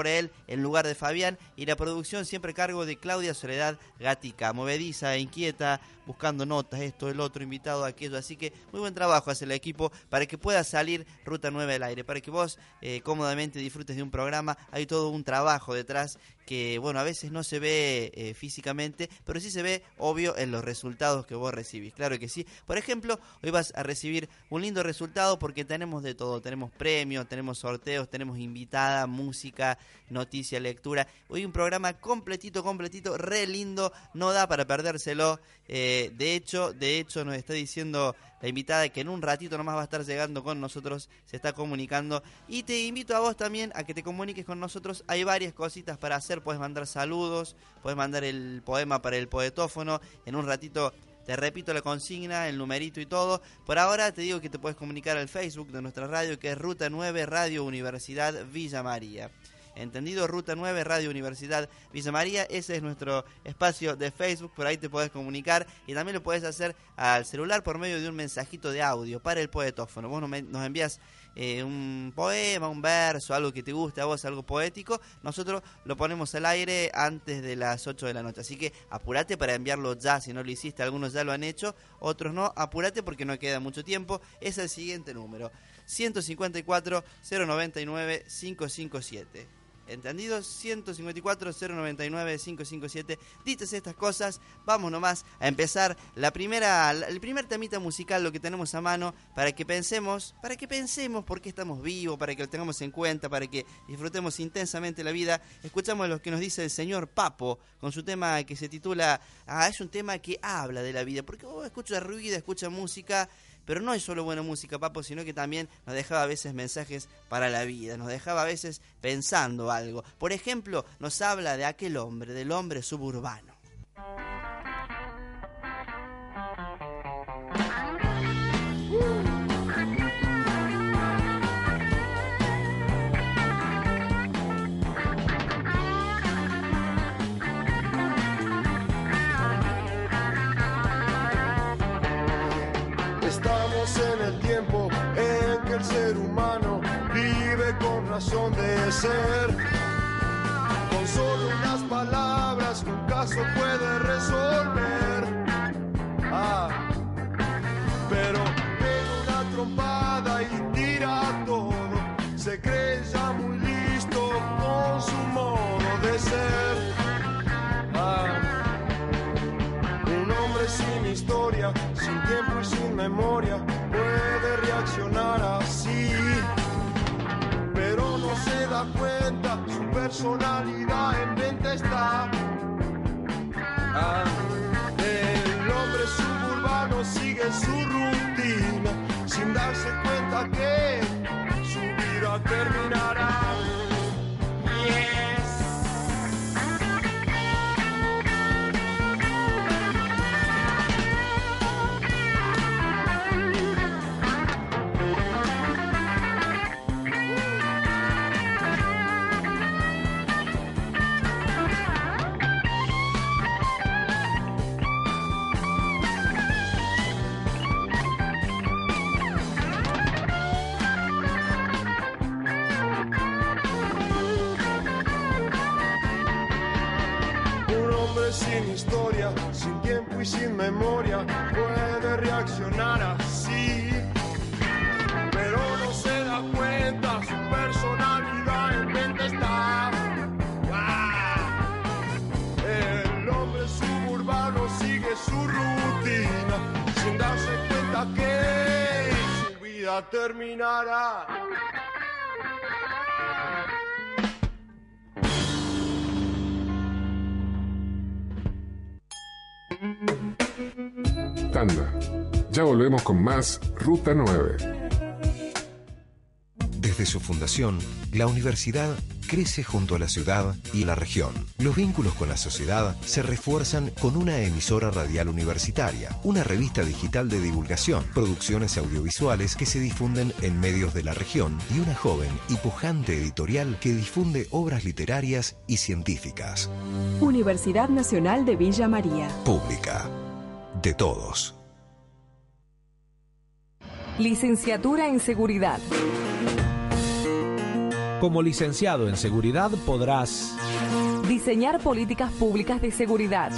por él en lugar de Fabián y la producción siempre a cargo de Claudia Soledad Gatica, movediza, inquieta, buscando notas, esto, el otro, invitado, aquello. Así que muy buen trabajo hace el equipo para que pueda salir Ruta 9 al aire, para que vos eh, cómodamente disfrutes de un programa. Hay todo un trabajo detrás que, bueno, a veces no se ve eh, físicamente, pero sí se ve, obvio, en los resultados que vos recibís. Claro que sí. Por ejemplo, hoy vas a recibir un lindo resultado porque tenemos de todo. Tenemos premios, tenemos sorteos, tenemos invitada, música, noticia, lectura. Hoy un programa completito, completito, re lindo. No da para perdérselo. Eh, de hecho, de hecho, nos está diciendo la invitada que en un ratito nomás va a estar llegando con nosotros, se está comunicando. Y te invito a vos también a que te comuniques con nosotros. Hay varias cositas para hacer. Puedes mandar saludos, puedes mandar el poema para el poetófono. En un ratito te repito la consigna, el numerito y todo. Por ahora te digo que te puedes comunicar al Facebook de nuestra radio, que es Ruta 9 Radio Universidad Villa María. ¿Entendido? Ruta 9, Radio Universidad Villa María. Ese es nuestro espacio de Facebook. Por ahí te puedes comunicar y también lo puedes hacer al celular por medio de un mensajito de audio para el poetófono. Vos nos envías eh, un poema, un verso, algo que te guste a vos, algo poético. Nosotros lo ponemos al aire antes de las 8 de la noche. Así que apúrate para enviarlo ya. Si no lo hiciste, algunos ya lo han hecho, otros no. Apúrate porque no queda mucho tiempo. Es el siguiente número. 154 099 557. ¿Entendido? 154 099 557. Dites estas cosas, vamos nomás a empezar la primera, el primer temita musical, lo que tenemos a mano, para que pensemos, para que pensemos por qué estamos vivos, para que lo tengamos en cuenta, para que disfrutemos intensamente la vida. Escuchamos lo que nos dice el señor Papo con su tema que se titula, ah, es un tema que habla de la vida, porque vos escucha ruido, escucha música pero no es solo buena música, Papo, sino que también nos dejaba a veces mensajes para la vida, nos dejaba a veces pensando algo. Por ejemplo, nos habla de aquel hombre, del hombre suburbano. En el tiempo en que el ser humano vive con razón de ser. Con solo unas palabras un caso puede resolver. Ah, pero pega una trompada y tira todo. Se cree ya muy listo con su modo de ser. Ah, un hombre sin historia, sin tiempo y sin memoria personalidad en venta está. Ah, Ya volvemos con más Ruta 9. Desde su fundación, la universidad crece junto a la ciudad y la región. Los vínculos con la sociedad se refuerzan con una emisora radial universitaria, una revista digital de divulgación, producciones audiovisuales que se difunden en medios de la región y una joven y pujante editorial que difunde obras literarias y científicas. Universidad Nacional de Villa María. Pública. De todos. Licenciatura en Seguridad Como licenciado en seguridad podrás Diseñar políticas públicas de seguridad.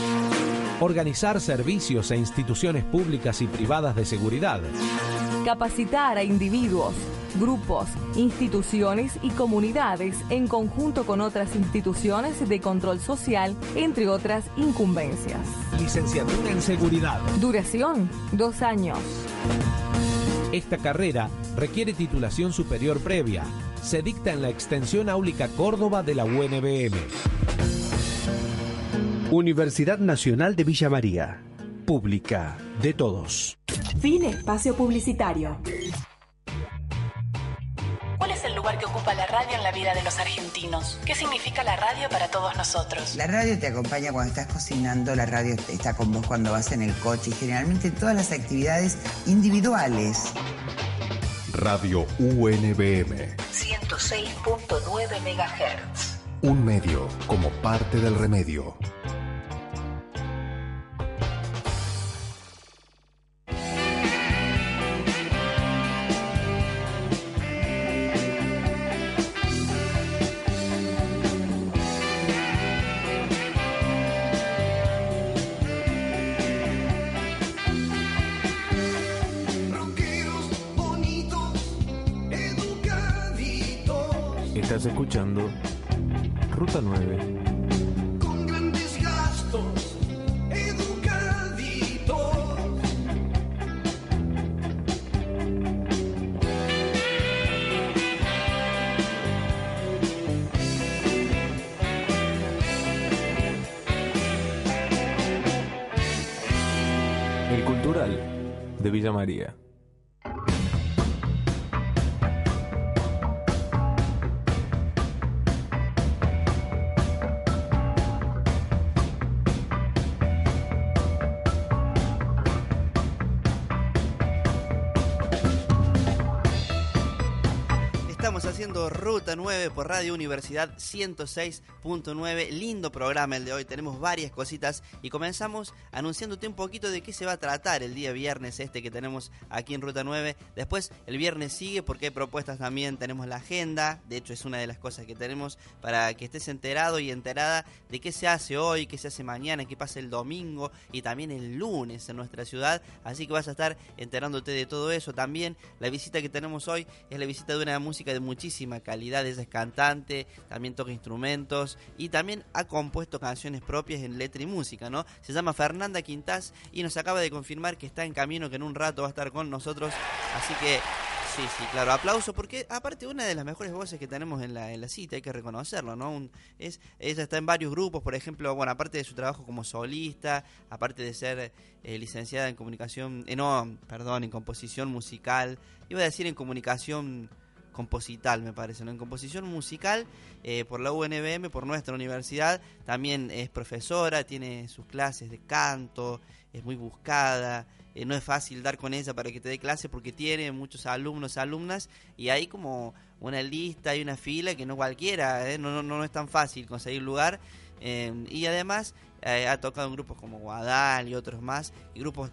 organizar servicios e instituciones públicas y privadas de seguridad, Capacitar a individuos, grupos, instituciones y comunidades en conjunto con otras instituciones de control social, entre otras incumbencias. licenciatura en seguridad. Duración, dos años. Esta carrera requiere titulación superior previa. Se dicta en la extensión áulica Córdoba de la UNBM. Universidad Nacional de Villa María. Pública de todos. Fin espacio publicitario. ¿Cuál es el que ocupa la radio en la vida de los argentinos? ¿Qué significa la radio para todos nosotros? La radio te acompaña cuando estás cocinando, la radio está con vos cuando vas en el coche y generalmente en todas las actividades individuales. Radio UNBM. 106.9 MHz. Un medio como parte del remedio. De Villa 9 por Radio Universidad 106.9. Lindo programa el de hoy. Tenemos varias cositas y comenzamos anunciándote un poquito de qué se va a tratar el día viernes este que tenemos aquí en Ruta 9. Después el viernes sigue porque hay propuestas también. Tenemos la agenda. De hecho es una de las cosas que tenemos para que estés enterado y enterada de qué se hace hoy, qué se hace mañana, qué pasa el domingo y también el lunes en nuestra ciudad. Así que vas a estar enterándote de todo eso. También la visita que tenemos hoy es la visita de una música de muchísima calidad. Ella es cantante, también toca instrumentos y también ha compuesto canciones propias en letra y música, ¿no? Se llama Fernanda Quintás y nos acaba de confirmar que está en camino, que en un rato va a estar con nosotros. Así que Sí, sí, claro, aplauso porque aparte una de las mejores voces que tenemos en la, en la cita, hay que reconocerlo, ¿no? Es, ella está en varios grupos, por ejemplo, bueno, aparte de su trabajo como solista, aparte de ser eh, licenciada en comunicación, eh, no, perdón, en composición musical, iba a decir en comunicación composital, me parece, ¿no? En composición musical eh, por la UNBM, por nuestra universidad, también es profesora, tiene sus clases de canto, es muy buscada, eh, no es fácil dar con ella para que te dé clase porque tiene muchos alumnos, alumnas, y hay como una lista y una fila que no cualquiera, eh, no, no, no es tan fácil conseguir lugar. y además ha tocado en grupos como Guadal y otros más, y grupos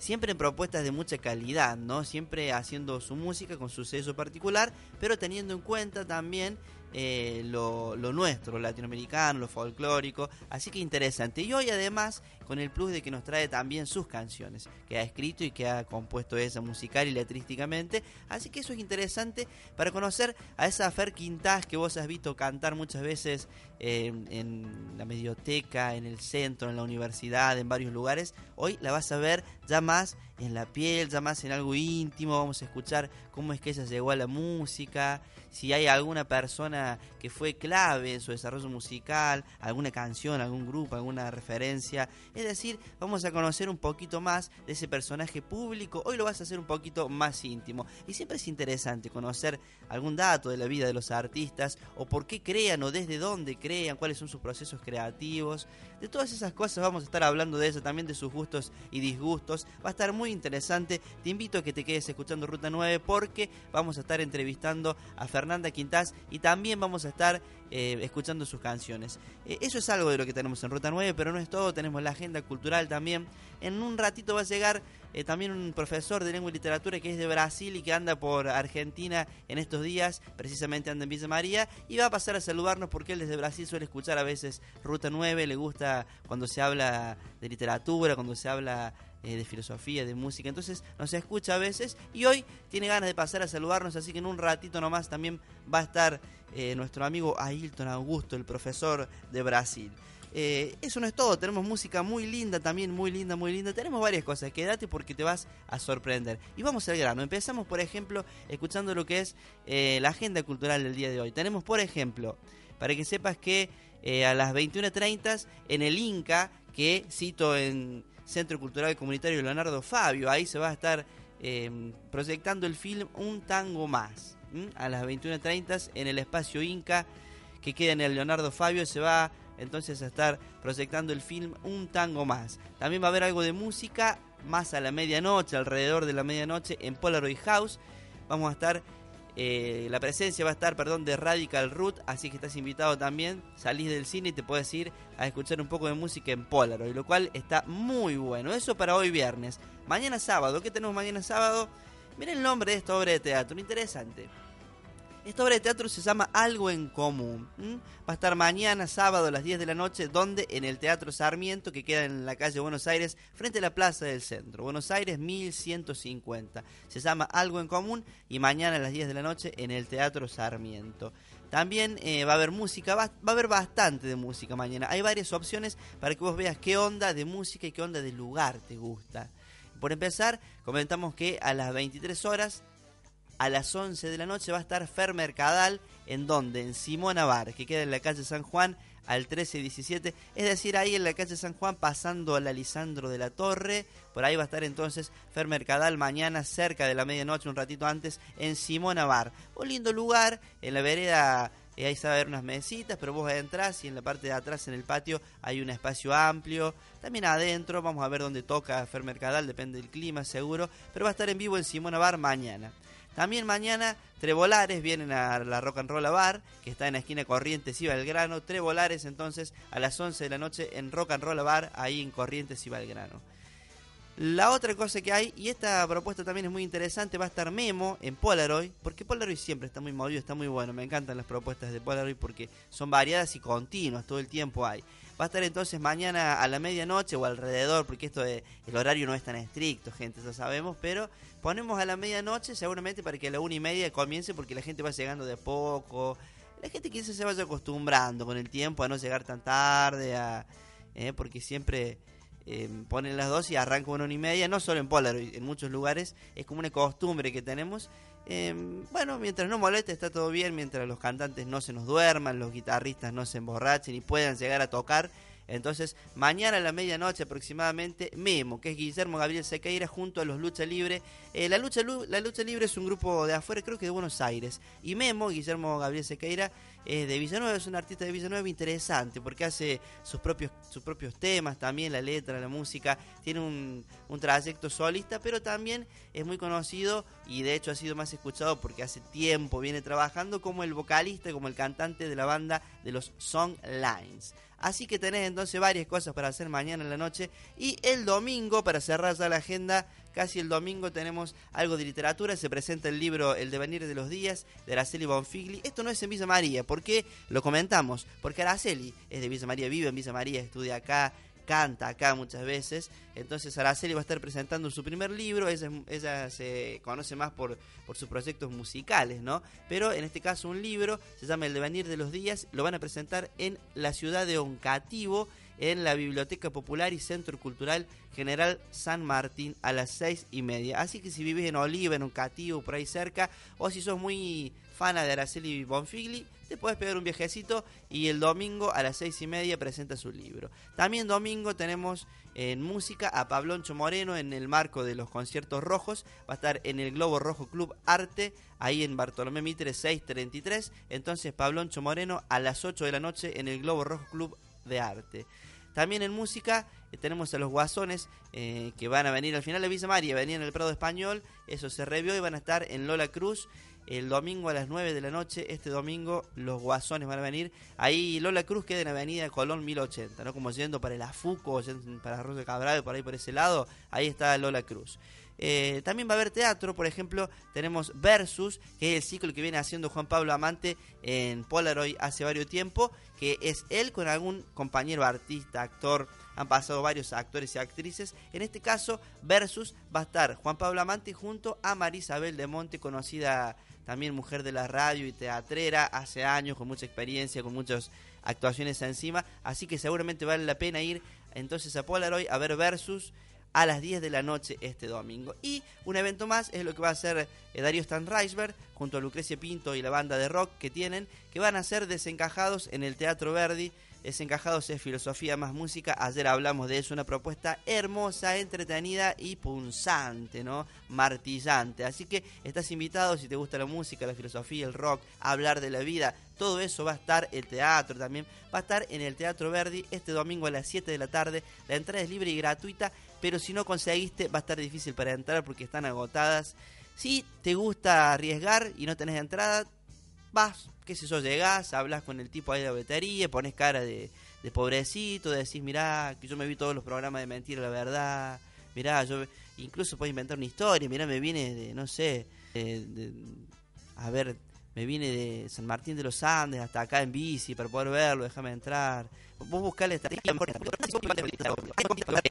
siempre en propuestas de mucha calidad, ¿no? Siempre haciendo su música con su sello particular, pero teniendo en cuenta también eh, lo, nuestro, lo latinoamericano, lo folclórico. Así que interesante. Y hoy además con el plus de que nos trae también sus canciones, que ha escrito y que ha compuesto ella musical y letrísticamente. Así que eso es interesante para conocer a esa Fer Quintás que vos has visto cantar muchas veces en la medioteca, en el centro, en la universidad, en varios lugares. Hoy la vas a ver ya más en la piel, ya más en algo íntimo. Vamos a escuchar cómo es que ella llegó a la música, si hay alguna persona que fue clave en su desarrollo musical, alguna canción, algún grupo, alguna referencia. Es decir, vamos a conocer un poquito más de ese personaje público. Hoy lo vas a hacer un poquito más íntimo. Y siempre es interesante conocer algún dato de la vida de los artistas, o por qué crean, o desde dónde crean, cuáles son sus procesos creativos. De todas esas cosas vamos a estar hablando de eso, también de sus gustos y disgustos. Va a estar muy interesante. Te invito a que te quedes escuchando Ruta 9 porque vamos a estar entrevistando a Fernanda Quintás y también vamos a estar eh, escuchando sus canciones. Eh, eso es algo de lo que tenemos en Ruta 9, pero no es todo, tenemos la agenda cultural también. En un ratito va a llegar eh, también un profesor de lengua y literatura que es de Brasil y que anda por Argentina en estos días, precisamente anda en Villa María, y va a pasar a saludarnos porque él desde Brasil suele escuchar a veces Ruta 9, le gusta cuando se habla de literatura, cuando se habla eh, de filosofía, de música, entonces nos escucha a veces y hoy tiene ganas de pasar a saludarnos, así que en un ratito nomás también va a estar eh, nuestro amigo Ailton Augusto, el profesor de Brasil. Eh, eso no es todo, tenemos música muy linda también, muy linda, muy linda. Tenemos varias cosas, quédate porque te vas a sorprender. Y vamos al grano. Empezamos, por ejemplo, escuchando lo que es la agenda cultural del día de hoy. Tenemos, por ejemplo, para que sepas que a las 21.30 en el Inca, que cito en Centro Cultural Comunitario Leonardo Fabio, ahí se va a estar proyectando el film Un Tango Más. A las 21.30 en el espacio Inca que queda en el Leonardo Fabio se va entonces a estar proyectando el film Un Tango Más. También va a haber algo de música más a la medianoche, alrededor de la medianoche en Polaroid House. Vamos a estar, eh, la presencia va a estar, perdón, de Radical Root, así que estás invitado también. Salís del cine y te puedes ir a escuchar un poco de música en Polaroid, lo cual está muy bueno. Eso para hoy viernes. Mañana sábado, ¿qué tenemos mañana sábado? Miren el nombre de esta obra de teatro, interesante. Esta obra de teatro se llama Algo en Común. Va a estar mañana, sábado, a las 10 de la noche, donde en el Teatro Sarmiento, que queda en la calle Buenos Aires, frente a la Plaza del Centro. Buenos Aires 1150. Se llama Algo en Común y mañana a las 10 de la noche en el Teatro Sarmiento. También eh, va a haber música, va, va, a haber bastante de música mañana. Hay varias opciones para que vos veas qué onda de música y qué onda de lugar te gusta. Por empezar, comentamos que a las 23 horas a las 11 de la noche va a estar Fer Mercadal, en donde, en Simón Bar, que queda en la calle San Juan al 1317, es decir, ahí en la calle San Juan pasando a la Lisandro de la Torre, por ahí va a estar entonces Fer Mercadal mañana cerca de la medianoche, un ratito antes, en Simón Bar. Un lindo lugar, en la vereda eh, ahí se va unas mesitas, pero vos entras y en la parte de atrás en el patio hay un espacio amplio. También adentro, vamos a ver dónde toca Fer Mercadal, depende del clima seguro, pero va a estar en vivo en Simón Bar mañana. También mañana Trebolares vienen a la Rock and Roll Bar, que está en la esquina Corrientes y Belgrano. Trebolares entonces a las 11 de la noche en Rock and Roll Bar, ahí en Corrientes y Belgrano. La otra cosa que hay, y esta propuesta también es muy interesante, va a estar Memo en Polaroid, porque Polaroid siempre está muy movido, está muy bueno. Me encantan las propuestas de Polaroid porque son variadas y continuas, todo el tiempo hay. Va a estar entonces mañana a la medianoche o alrededor, porque esto de, el horario no es tan estricto, gente, ya sabemos, pero ponemos a la medianoche seguramente para que a la una y media comience, porque la gente va llegando de poco. La gente quizás se vaya acostumbrando con el tiempo a no llegar tan tarde, a, eh, porque siempre eh, ponen las dos y arranca una, una y media, no solo en Polaroid, en muchos lugares es como una costumbre que tenemos. Eh, bueno, mientras no moleste está todo bien, mientras los cantantes no se nos duerman, los guitarristas no se emborrachen y puedan llegar a tocar entonces, mañana a la medianoche aproximadamente, Memo, que es Guillermo Gabriel Sequeira, junto a los Lucha Libre. Eh, la, lucha, la Lucha Libre es un grupo de afuera, creo que de Buenos Aires. Y Memo, Guillermo Gabriel Sequeira, es de Villanueva, es un artista de Villanueva interesante, porque hace sus propios, sus propios temas, también la letra, la música. Tiene un, trayecto solista, pero también es muy conocido y de hecho ha sido más escuchado porque hace tiempo viene trabajando como el vocalista, como el cantante de la banda de los Song Lines. Así que tenés entonces varias cosas para hacer mañana en la noche. Y el domingo, para cerrar ya la agenda, casi el domingo tenemos algo de literatura. Se presenta el libro El devenir de los días de Araceli Bonfigli. Esto no es en Villa María. ¿Por qué lo comentamos? Porque Araceli es de Villa María, vive en Villa María, estudia acá, canta acá muchas veces. Entonces Araceli va a estar presentando su primer libro. Ella, se conoce más por, por sus proyectos musicales, ¿no? Pero en este caso un libro, se llama El devenir de los días. Lo van a presentar en la ciudad de Oncativo, en la Biblioteca Popular y Centro Cultural General San Martín a las seis y media. Así que si vives en Oliva, en Oncativo, por ahí cerca, o si sos muy fana de Araceli Bonfigli, te puedes pegar un viajecito y el domingo a las seis y media presenta su libro. También domingo tenemos en música a Pabloncho Moreno en el marco de los conciertos rojos. Va a estar en el Globo Rojo Club Arte, ahí en Bartolomé Mitre 633. Entonces Pabloncho Moreno a las 8 de la noche en el Globo Rojo Club de Arte. También en música eh, tenemos a los Guasones eh, que van a venir al final de Villa María, venían en el Prado Español, eso se revió y van a estar en Lola Cruz el domingo a las 9 de la noche. Este domingo los Guasones van a venir. Ahí Lola Cruz queda en Avenida Colón 1080, ¿no? Como yendo para el Afuco, yendo para Rosa Cabral, por ahí por ese lado, ahí está Lola Cruz. Eh, también va a haber teatro, por ejemplo, tenemos Versus, que es el ciclo que viene haciendo Juan Pablo Amante en Polaroid hace varios tiempo, que es él con algún compañero artista, actor, han pasado varios actores y actrices. En este caso, Versus va a estar Juan Pablo Amante junto a Marisabel de Monte, conocida también mujer de la radio y teatrera, hace años, con mucha experiencia, con muchas actuaciones encima, así que seguramente vale la pena ir entonces a Polaroid a ver Versus a las 10 de la noche este domingo. Y un evento más es lo que va a hacer eh, Darío Stan Reisberg junto a Lucrecia Pinto y la banda de rock que tienen, que van a ser desencajados en el Teatro Verdi. Desencajados es filosofía más música. Ayer hablamos de eso, una propuesta hermosa, entretenida y punzante, ¿no? Martillante. Así que estás invitado si te gusta la música, la filosofía, el rock, hablar de la vida. Todo eso va a estar, el teatro también, va a estar en el Teatro Verdi este domingo a las 7 de la tarde. La entrada es libre y gratuita pero si no conseguiste va a estar difícil para entrar porque están agotadas. Si te gusta arriesgar y no tenés entrada, vas, qué sé yo, llegás, hablas con el tipo ahí de la boletería, pones cara de, pobrecito, decís, mirá, que yo me vi todos los programas de mentira, la verdad, mirá, yo incluso puedes inventar una historia, mirá, me viene de, no sé, a ver, me vine de San Martín de los Andes hasta acá en bici para poder verlo, déjame entrar. Vos buscale estrategia mejor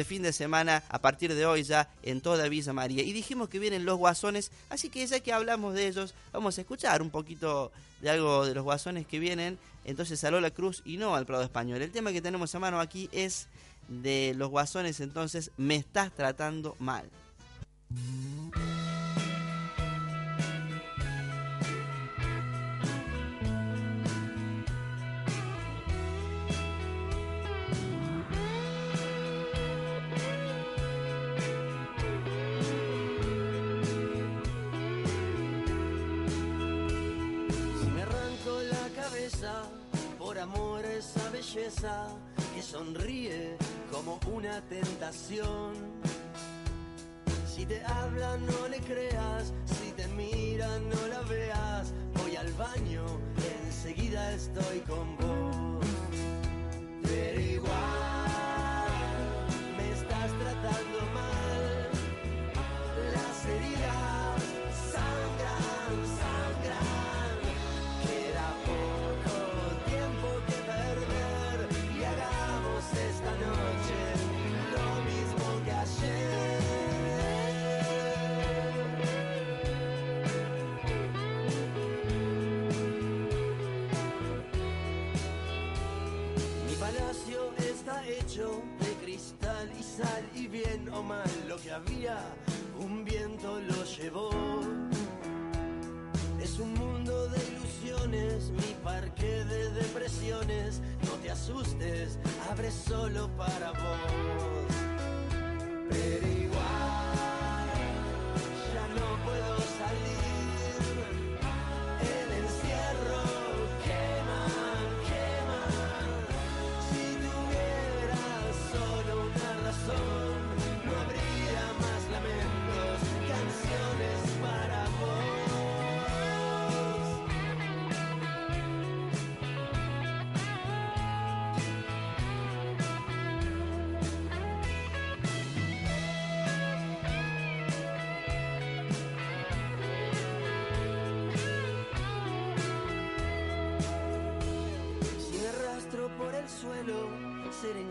fin de semana a partir de hoy ya en toda Villa María. Y dijimos que vienen los guasones, así que ya que hablamos de ellos, vamos a escuchar un poquito de algo de los guasones que vienen entonces a Lola Cruz y no al Prado Español. El tema que tenemos a mano aquí es de los guasones, entonces me estás tratando mal. Sonríe como una tentación. Si te habla no le creas, si te mira no la veas, voy al baño, enseguida estoy con vos. Pero igual un viento lo llevó. Es un mundo de ilusiones, mi parque de depresiones. No te asustes, abre solo para vos. Pero igual,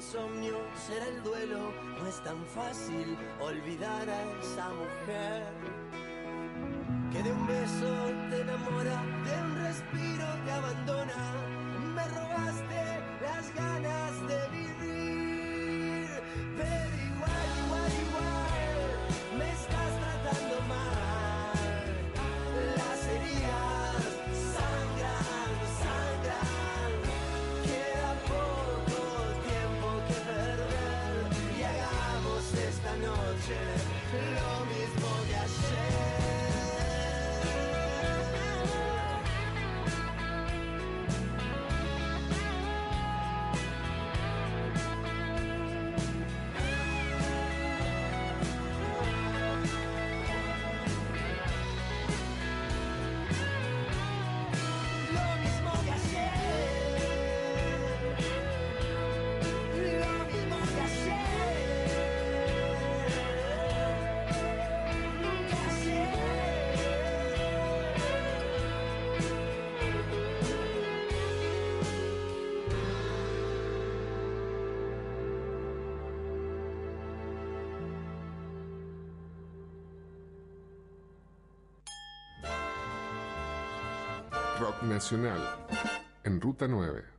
insomnio, será el duelo. No es tan fácil olvidar a esa mujer. Que de un beso te enamora, de un respiro te abandona. rock nacional en Ruta 9.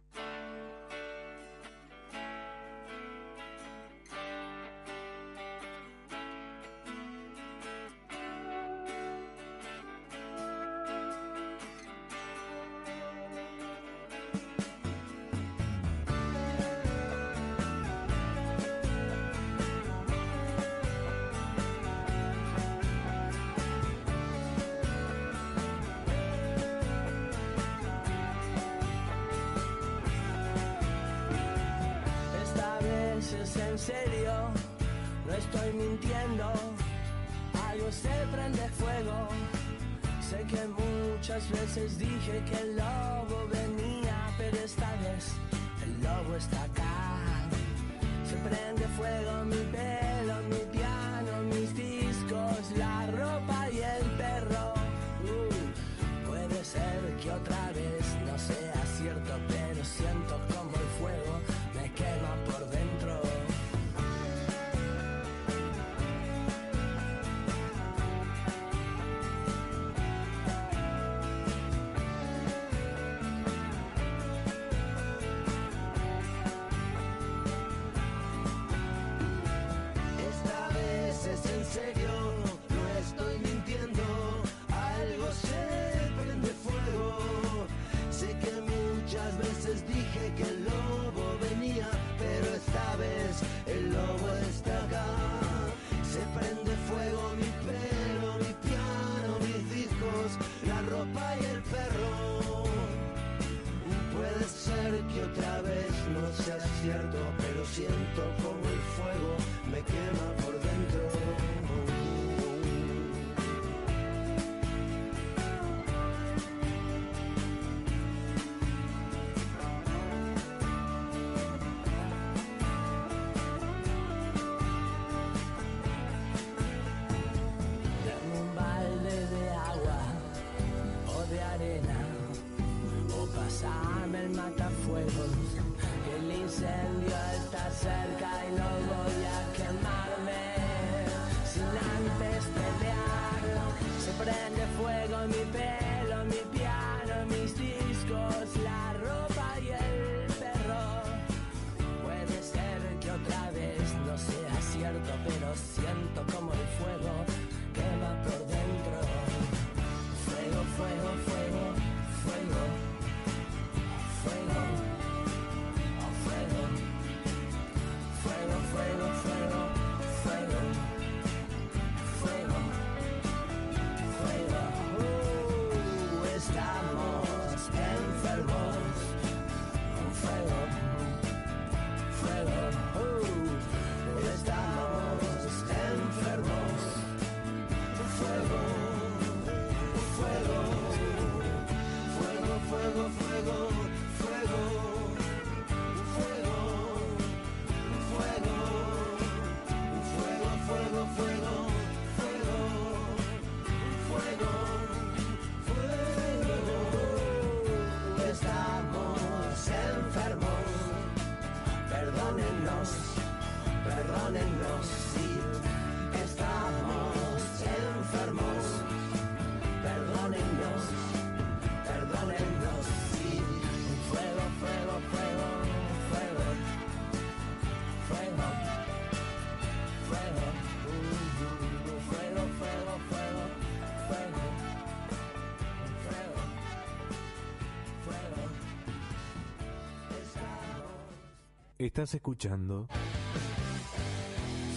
Estás escuchando.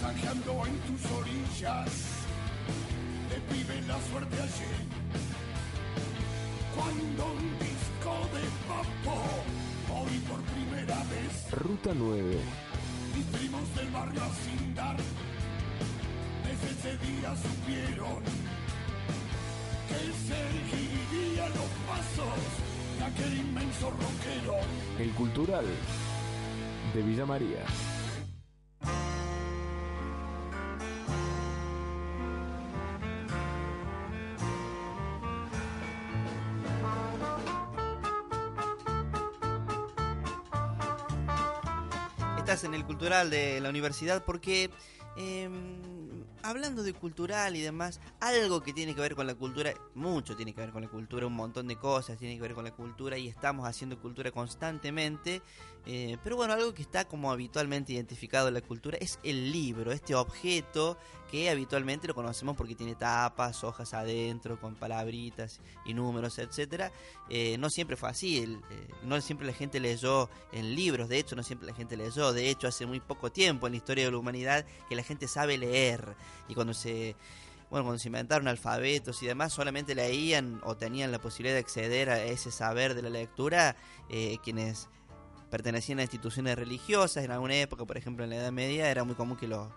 Zanjeando en tus orillas, te vive la suerte allí. Cuando un disco de papo, hoy por primera vez. Ruta 9. Mis primos del barrio Asindar, desde ese día supieron que seguirían los pasos de aquel inmenso rockero. El cultural de Villa María. Estás en el cultural de la universidad porque em, hablando de cultural y demás, algo que tiene que ver con la cultura, mucho tiene que ver con la cultura, un montón de cosas tiene que ver con la cultura y estamos haciendo cultura constantemente. eh, pero bueno, algo que está como habitualmente identificado en la cultura es el libro, este objeto que habitualmente lo conocemos porque tiene tapas, hojas adentro, con palabritas y números, etcétera. Eh, no siempre fue así, eh, no siempre la gente leyó en libros, de hecho no siempre la gente leyó, de hecho hace muy poco tiempo en la historia de la humanidad que la gente sabe leer y cuando se bueno, cuando se inventaron alfabetos y demás, solamente leían o tenían la posibilidad de acceder a ese saber de la lectura eh, quienes pertenecían a instituciones religiosas. En alguna época, por ejemplo, en la Edad Media, era muy común que los,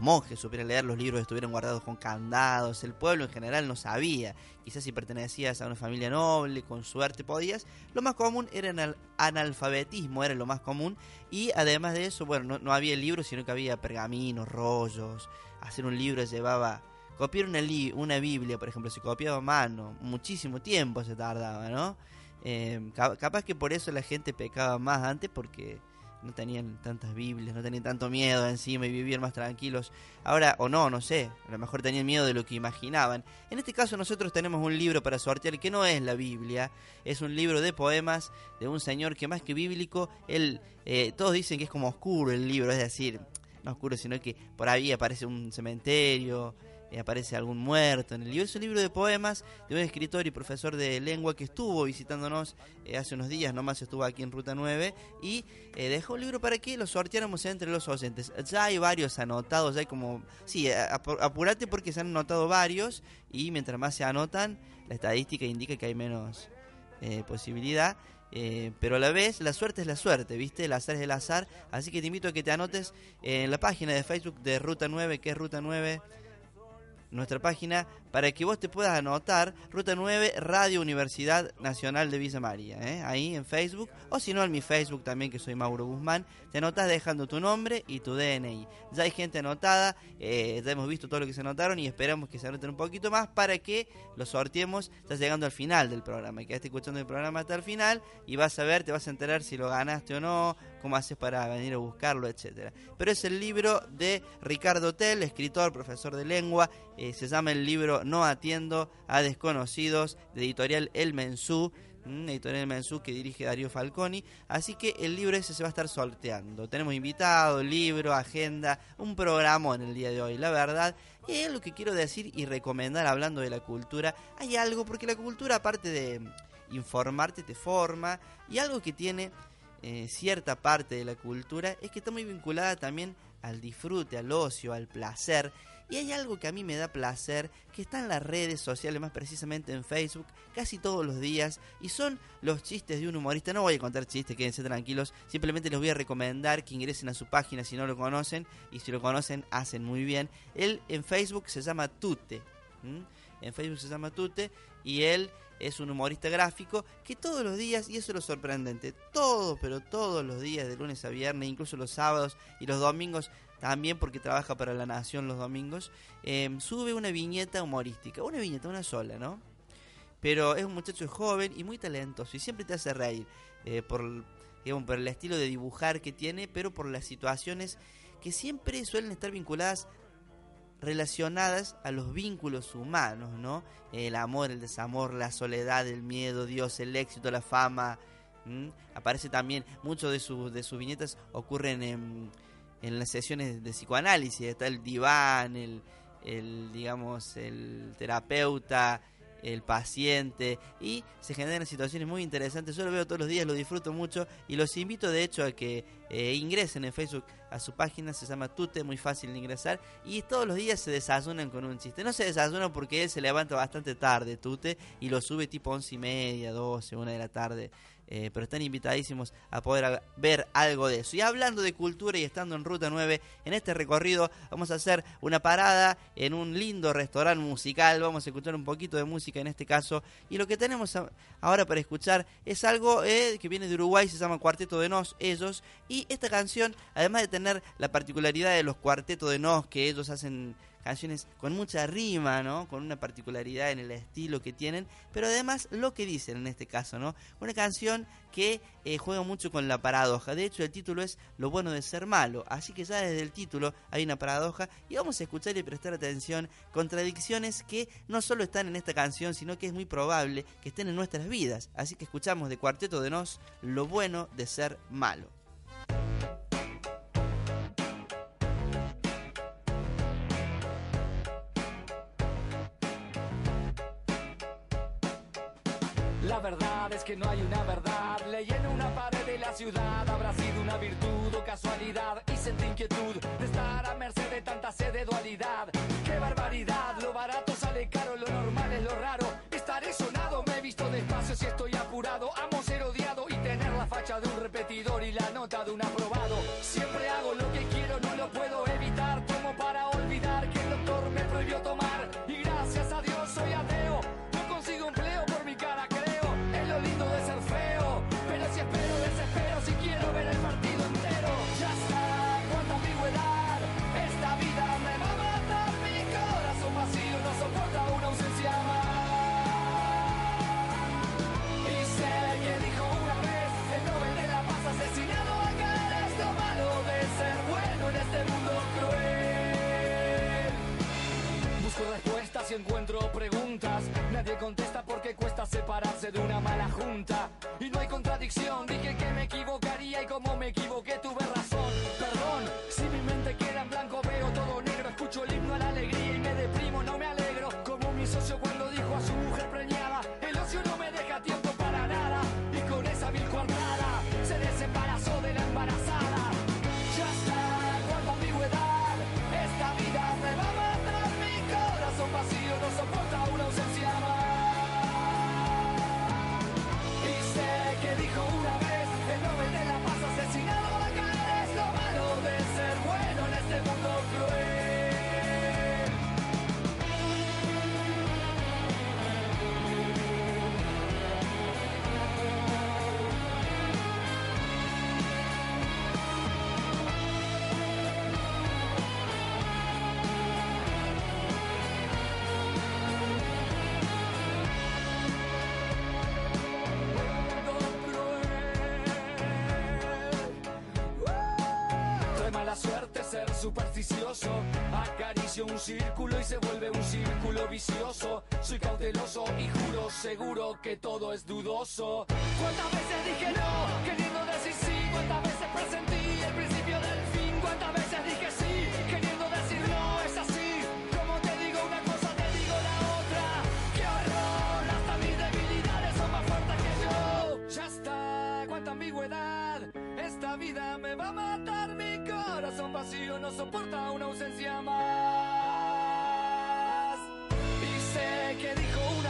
monjes supieran leer, los libros estuvieran guardados con candados. El pueblo en general no sabía. Quizás si pertenecías a una familia noble, con suerte podías. Lo más común era el analfabetismo, era lo más común. Y además de eso, bueno, no, no había libros, sino que había pergaminos, rollos. Hacer un libro llevaba copiar una, li una Biblia, por ejemplo, se copiaba mano, muchísimo tiempo se tardaba, ¿no? Eh, ca capaz que por eso la gente pecaba más antes porque no tenían tantas Biblias, no tenían tanto miedo encima y vivían más tranquilos. Ahora, o no, no sé, a lo mejor tenían miedo de lo que imaginaban. En este caso nosotros tenemos un libro para sortear que no es la Biblia, es un libro de poemas de un señor que más que bíblico, él, eh, todos dicen que es como oscuro el libro, es decir, no oscuro, sino que por ahí aparece un cementerio, eh, aparece algún muerto en el libro. Es un libro de poemas de un escritor y profesor de lengua que estuvo visitándonos eh, hace unos días, nomás estuvo aquí en Ruta 9, y eh, dejó un libro para que lo sorteáramos entre los oyentes. Ya hay varios anotados, ya hay como... Sí, ap apurate porque se han anotado varios, y mientras más se anotan, la estadística indica que hay menos posibilidad. Eh, pero a la vez la suerte es la suerte, ¿viste? El azar es el azar. Así que te invito a que te anotes en la página de Facebook de Ruta 9, que es Ruta 9 nuestra página para que vos te puedas anotar Ruta 9 Radio Universidad Nacional de Villa María, ¿eh? ahí en Facebook, o si no en mi Facebook también que soy Mauro Guzmán, te anotas dejando tu nombre y tu DNI. Ya hay gente anotada, eh, ya hemos visto todo lo que se anotaron y esperamos que se anoten un poquito más para que lo sorteemos, estás llegando al final del programa, y quedaste escuchando el programa hasta el final y vas a ver, te vas a enterar si lo ganaste o no, cómo haces para venir a buscarlo, etcétera. Pero es el libro de Ricardo Tell, escritor, profesor de lengua, eh, se llama el libro No atiendo a desconocidos, de editorial El Mensú, editorial El Mensú que dirige Darío Falconi. Así que el libro ese se va a estar sorteando. Tenemos invitado, libro, agenda, un programa en el día de hoy, la verdad. Y es lo que quiero decir y recomendar hablando de la cultura. Hay algo, porque la cultura, aparte de informarte, te forma. Y algo que tiene eh, cierta parte de la cultura es que está muy vinculada también al disfrute, al ocio, al placer. Y hay algo que a mí me da placer, que está en las redes sociales, más precisamente en Facebook, casi todos los días, y son los chistes de un humorista. No voy a contar chistes, quédense tranquilos, simplemente les voy a recomendar que ingresen a su página si no lo conocen, y si lo conocen, hacen muy bien. Él en Facebook se llama Tute. En Facebook se llama Tute, y él es un humorista gráfico que todos los días, y eso es lo sorprendente, todos, pero todos los días, de lunes a viernes, incluso los sábados y los domingos, también porque trabaja para La Nación los domingos, eh, sube una viñeta humorística, una viñeta, una sola, ¿no? Pero es un muchacho joven y muy talentoso y siempre te hace reír eh, por, digamos, por el estilo de dibujar que tiene, pero por las situaciones que siempre suelen estar vinculadas relacionadas a los vínculos humanos, ¿no? El amor, el desamor, la soledad, el miedo, Dios, el éxito, la fama. Aparece también, muchos de, sus de sus viñetas ocurren en, en las sesiones de psicoanálisis, está el diván, el, el digamos, el terapeuta, el paciente y se generan situaciones muy interesantes. Yo lo veo todos los días, lo disfruto mucho y los invito de hecho a que eh, ingresen en Facebook a su página, se llama Tute, muy fácil de ingresar y todos los días se desayunan con un chiste. No se desayunan porque él se levanta bastante tarde, Tute, y lo sube tipo once y media, 12, una de la tarde. Eh, pero están invitadísimos a poder ver algo de eso. Y hablando de cultura y estando en Ruta 9, en este recorrido vamos a hacer una parada en un lindo restaurante musical. Vamos a escuchar un poquito de música en este caso. Y lo que tenemos ahora para escuchar es algo eh, que viene de Uruguay, se llama Cuarteto de Nos, ellos. Y esta canción, además de tener la particularidad de los cuartetos de Nos que ellos hacen canciones con mucha rima, ¿no? Con una particularidad en el estilo que tienen, pero además lo que dicen en este caso, ¿no? Una canción que eh, juega mucho con la paradoja. De hecho, el título es Lo bueno de ser malo, así que ya desde el título hay una paradoja y vamos a escuchar y prestar atención contradicciones que no solo están en esta canción, sino que es muy probable que estén en nuestras vidas. Así que escuchamos de Cuarteto de Nos Lo bueno de ser malo. Que no hay una verdad. Leí en una pared de la ciudad. Habrá sido una virtud o casualidad. Y sentí inquietud de estar a merced de tanta sed de dualidad. ¡Qué barbaridad! Lo barato y encuentro preguntas. Nadie contesta porque cuesta separarse de una mala junta. Y no hay contradicción, dije que me equivocaría y como me equivoqué tuve supersticioso. Acaricio un círculo y se vuelve un círculo vicioso. Soy cauteloso y juro seguro que todo es dudoso. ¿Cuántas veces dije no, queriendo decir sí? ¿Cuántas veces presentí el principio del fin? ¿Cuántas veces dije sí, queriendo decir no? Es así. Como te digo una cosa, te digo la otra. ¡Qué horror! Hasta mis debilidades son más fuertes que yo. Ya está, cuánta ambigüedad. Esta vida me va a matar. Corazón vacío no soporta una ausencia más. Y sé que dijo una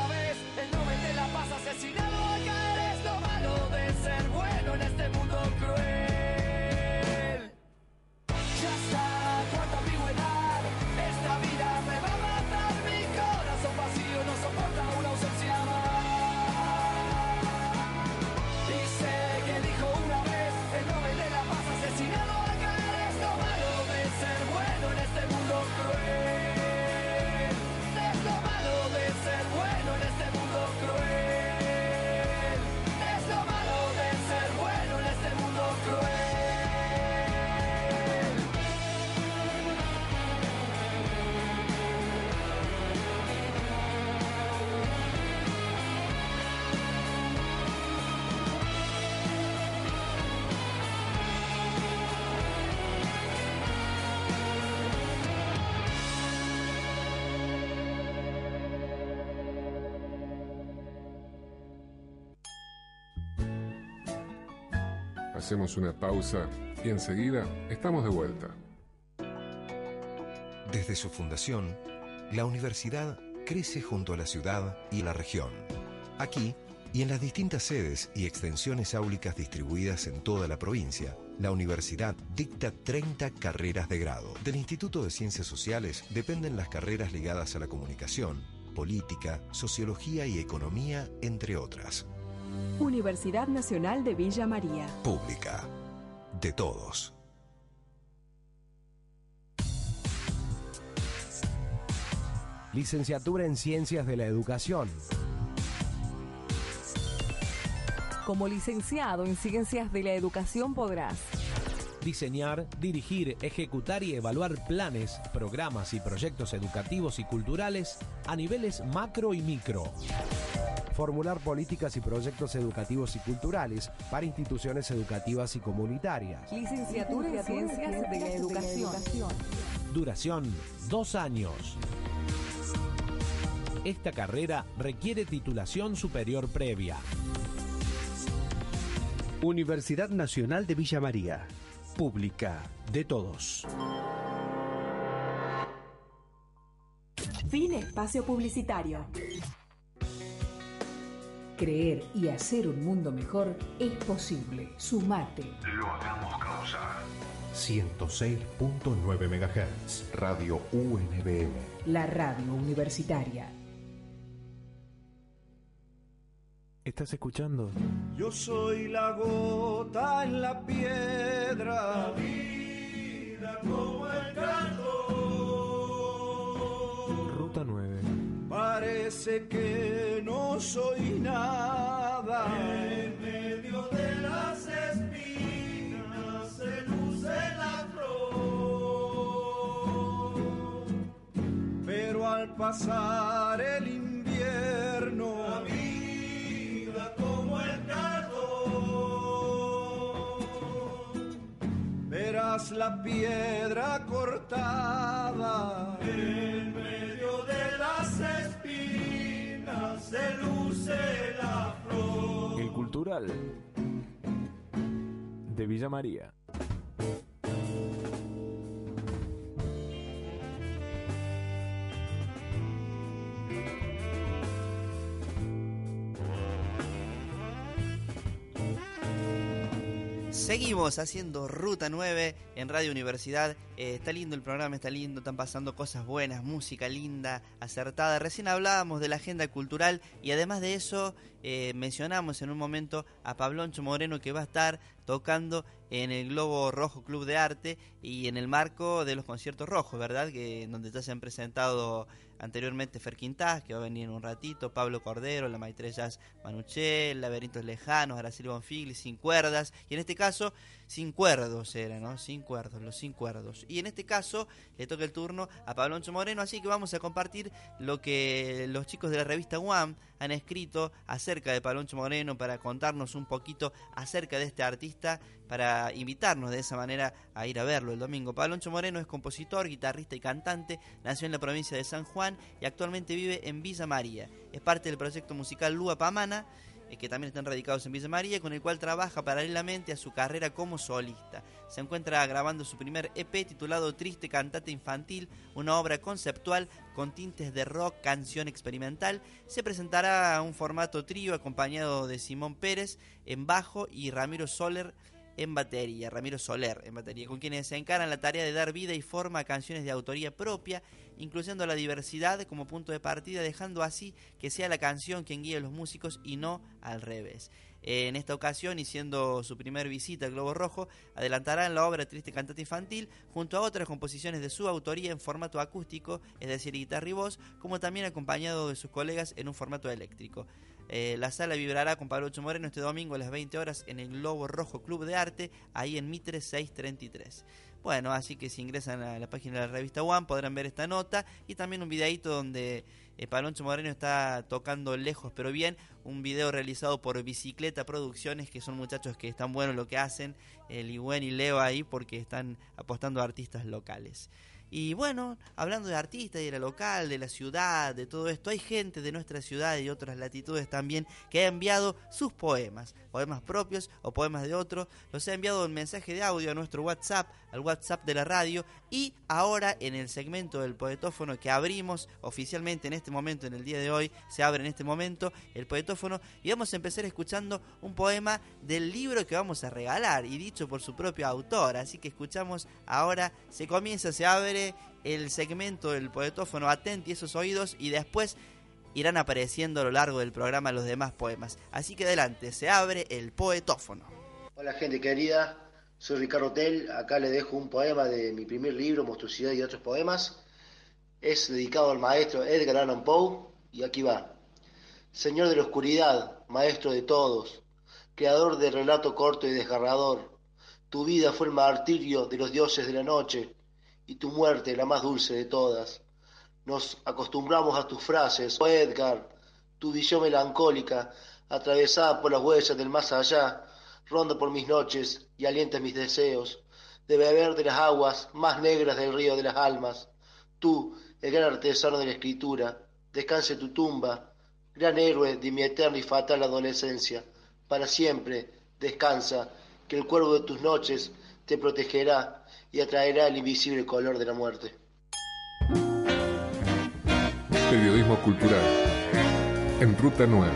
Hacemos una pausa y enseguida estamos de vuelta. Desde su fundación, la universidad crece junto a la ciudad y la región. Aquí y en las distintas sedes y extensiones áulicas distribuidas en toda la provincia, la universidad dicta 30 carreras de grado. Del Instituto de Ciencias Sociales dependen las carreras ligadas a la comunicación, política, sociología y economía, entre otras. Universidad Nacional de Villa María. Pública. De todos. licenciatura en Ciencias de la Educación. Como licenciado en Ciencias de la Educación podrás diseñar, dirigir, ejecutar y evaluar planes, programas y proyectos educativos y culturales a niveles macro y micro. Formular políticas y proyectos educativos y culturales para instituciones educativas y comunitarias. Licenciatura en Ciencias de la Educación. Duración, dos años. Esta carrera requiere titulación superior previa. Universidad Nacional de Villa María pública de todos. Fin espacio publicitario. Creer y hacer un mundo mejor es posible. Sumate. Lo hagamos causar. 106.9 MHz. Radio UNBM. La radio universitaria. ¿Estás escuchando? Yo soy la gota en la piedra. La vida como el caldo. Ruta 9. Parece que no soy nada. En medio de las espinas se luce la flor. Pero al pasar el invierno. La como La piedra cortada en medio de las espinas se luce la flor. El cultural de Villa María. Seguimos haciendo Ruta 9 en Radio Universidad. Eh, está lindo el programa, está lindo, están pasando cosas buenas, música linda, acertada. Recién hablábamos de la agenda cultural y además de eso eh, mencionamos en un momento a Pabloncho Moreno que va a estar tocando en el Globo Rojo Club de Arte y en el marco de los conciertos rojos, ¿verdad? Que donde ya se han presentado anteriormente Fer Quintás, que va a venir en un ratito, Pablo Cordero, la Maitrellas Manuchel, Laberintos Lejanos, Araceli Bonfigli, Sin Cuerdas, y en este caso, Sin Cuerdos era, ¿no? Sin Cuerdos, los Sin Cuerdos. Y en este caso le toca el turno a Pabloncho Moreno, así que vamos a compartir lo que los chicos de la revista One han escrito acerca de Pabloncho Moreno para contarnos un poquito acerca de este artista, para invitarnos de esa manera a ir a verlo el domingo. Pabloncho Moreno es compositor, guitarrista y cantante, nació en la provincia de San Juan y actualmente vive en Villa María. Es parte del proyecto musical Lua Pamana, que también están radicados en Villa María, con el cual trabaja paralelamente a su carrera como solista. Se encuentra grabando su primer EP titulado Triste Cantate Infantil, una obra conceptual con tintes de rock, canción experimental. Se presentará un formato trío acompañado de Simón Pérez en bajo y Ramiro Soler en batería, Ramiro Soler en batería, con quienes se encaran la tarea de dar vida y forma a canciones de autoría propia, incluyendo la diversidad como punto de partida, dejando así que sea la canción quien guíe a los músicos y no al revés. En esta ocasión, y siendo su primer visita al Globo Rojo, adelantará en la obra Triste Cantante Infantil, junto a otras composiciones de su autoría en formato acústico, es decir, guitarra y voz, como también acompañado de sus colegas en un formato eléctrico. Eh, la sala vibrará con Pablo Moreno este domingo a las 20 horas en el Globo Rojo Club de Arte, ahí en Mitre 633. Bueno, así que si ingresan a la página de la revista One podrán ver esta nota y también un videito donde eh, Paloncho Moreno está tocando lejos pero bien, un video realizado por Bicicleta Producciones, que son muchachos que están buenos lo que hacen, el Ligüen y Leo ahí porque están apostando a artistas locales. Y bueno, hablando de artistas, de la local, de la ciudad, de todo esto, hay gente de nuestra ciudad y otras latitudes también que ha enviado sus poemas, poemas propios o poemas de otros, los ha enviado en mensaje de audio a nuestro WhatsApp, al WhatsApp de la radio. Y ahora en el segmento del poetófono que abrimos oficialmente en este momento, en el día de hoy, se abre en este momento el poetófono y vamos a empezar escuchando un poema del libro que vamos a regalar y dicho por su propio autor, así que escuchamos ahora, se comienza, se abre el segmento del poetófono Atenti esos oídos y después irán apareciendo a lo largo del programa los demás poemas. Así que adelante, se abre el poetófono. Hola gente querida, soy Ricardo Tel, acá les dejo un poema de mi primer libro, Monstruosidad y otros poemas. es dedicado al maestro Edgar Allan Poe y aquí va. Señor de la oscuridad, maestro de todos, creador de relato corto y desgarrador, tu vida fue el martirio de los dioses de la noche y tu muerte la más dulce de todas. Nos acostumbramos a tus frases, oh Edgar, tu visión melancólica, atravesada por las huellas del más allá, ronda por mis noches y alienta mis deseos de beber de las aguas más negras del río de las almas. Tú, el gran artesano de la escritura, descanse tu tumba, gran héroe de mi eterna y fatal adolescencia. Para siempre, descansa, que el cuervo de tus noches te protegerá y atraerá el invisible color de la muerte. Periodismo cultural. En Ruta 9.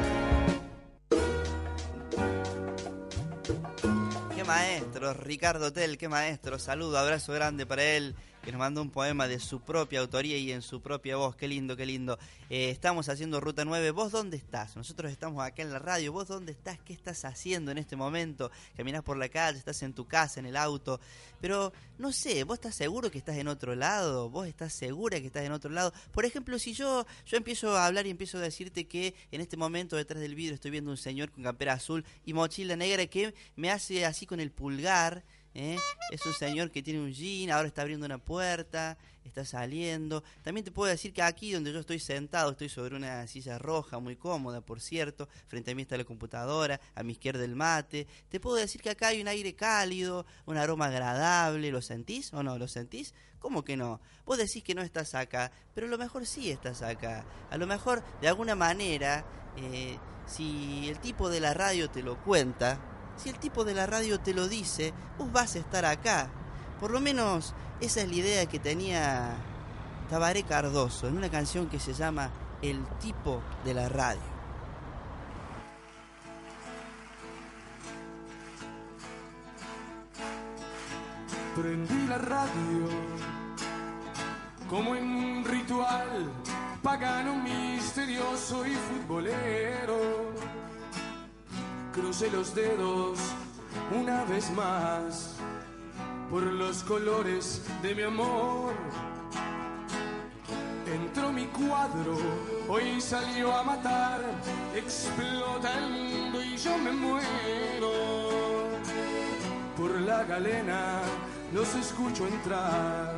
Qué maestro, Ricardo Tel, qué maestro. Saludo, abrazo grande para él que nos mandó un poema de su propia autoría y en su propia voz. Qué lindo, qué lindo. Eh, estamos haciendo Ruta 9. ¿Vos dónde estás? Nosotros estamos acá en la radio. ¿Vos dónde estás? ¿Qué estás haciendo en este momento? Caminás por la calle, estás en tu casa, en el auto. Pero no sé, ¿vos estás seguro que estás en otro lado? ¿Vos estás segura que estás en otro lado? Por ejemplo, si yo, yo empiezo a hablar y empiezo a decirte que en este momento detrás del vidrio estoy viendo un señor con campera azul y mochila negra que me hace así con el pulgar ¿eh? Es un señor que tiene un jean, ahora está abriendo una puerta, está saliendo. También te puedo decir que aquí donde yo estoy sentado, estoy sobre una silla roja, muy cómoda, por cierto. Frente a mí está la computadora, a mi izquierda el mate. Te puedo decir que acá hay un aire cálido, un aroma agradable. ¿Lo sentís o no? ¿Lo sentís? ¿Cómo que no? Vos decís que no estás acá, pero a lo mejor sí estás acá. A lo mejor, de alguna manera, eh, si el tipo de la radio te lo cuenta, si el tipo de la radio te lo dice, vos vas a estar acá. Por lo menos esa es la idea que tenía Tabaré Cardoso en una canción que se llama El tipo de la radio. Prendí la radio como en un ritual pagano, misterioso y futbolero crucé los dedos una vez más por los colores de mi amor. Entró mi cuadro, hoy salió a matar, explota el mundo y yo me muero. Por la galena los escucho entrar,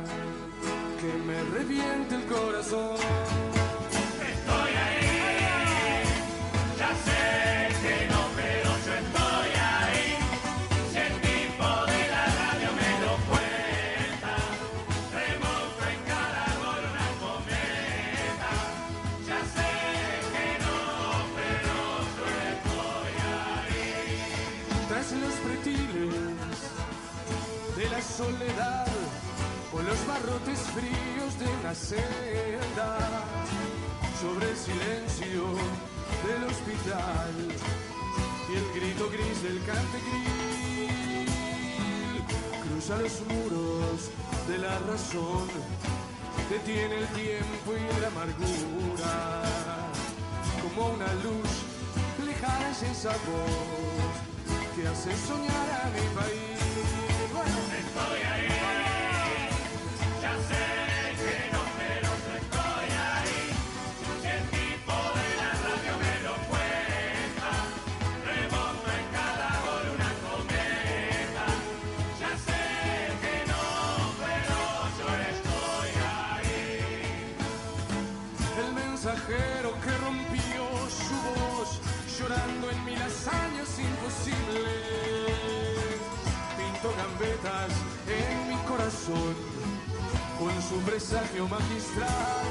que me reviente el corazón. Estoy ahí, ya sé los pretiles de la soledad o los barrotes fríos de una celda sobre el silencio del hospital y el grito gris del cantegril cruza los muros de la razón detiene el tiempo y la amargura como una luz lejana es esa voz que hace soñar a mi país. Imposibles. Pinto gambetas en mi corazón con su presagio magistral.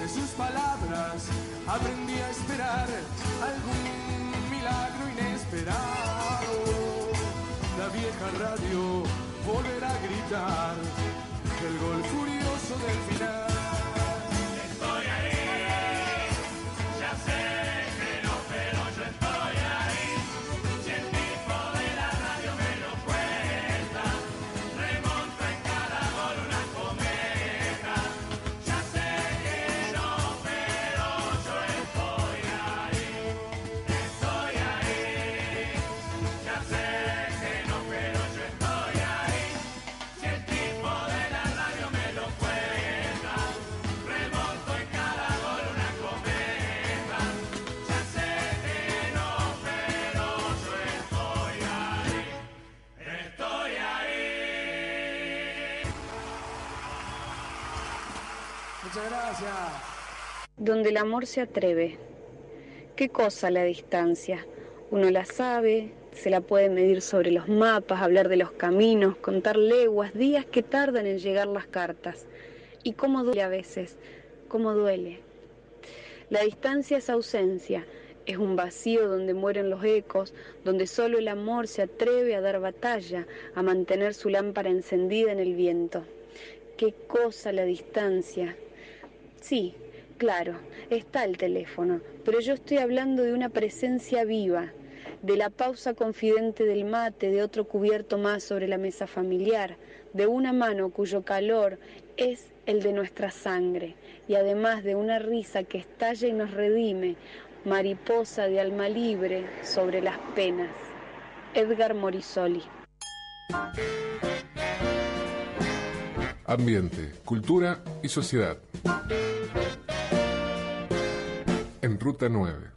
De sus palabras aprendí a esperar algún milagro inesperado. La vieja radio volverá a gritar el gol furioso del final. Muchas gracias. Donde el amor se atreve. ¿Qué cosa la distancia? Uno la sabe, se la puede medir sobre los mapas, hablar de los caminos, contar leguas, días que tardan en llegar las cartas. Y cómo duele a veces, cómo duele. La distancia es ausencia, es un vacío donde mueren los ecos, donde solo el amor se atreve a dar batalla, a mantener su lámpara encendida en el viento. Qué cosa la distancia. Sí, claro, está el teléfono, pero yo estoy hablando de una presencia viva, de la pausa confidente del mate, de otro cubierto más sobre la mesa familiar, de una mano cuyo calor es el de nuestra sangre, y además de una risa que estalla y nos redime, mariposa de alma libre sobre las penas. Edgar Morisoli. Ambiente, cultura y sociedad. En Ruta 9.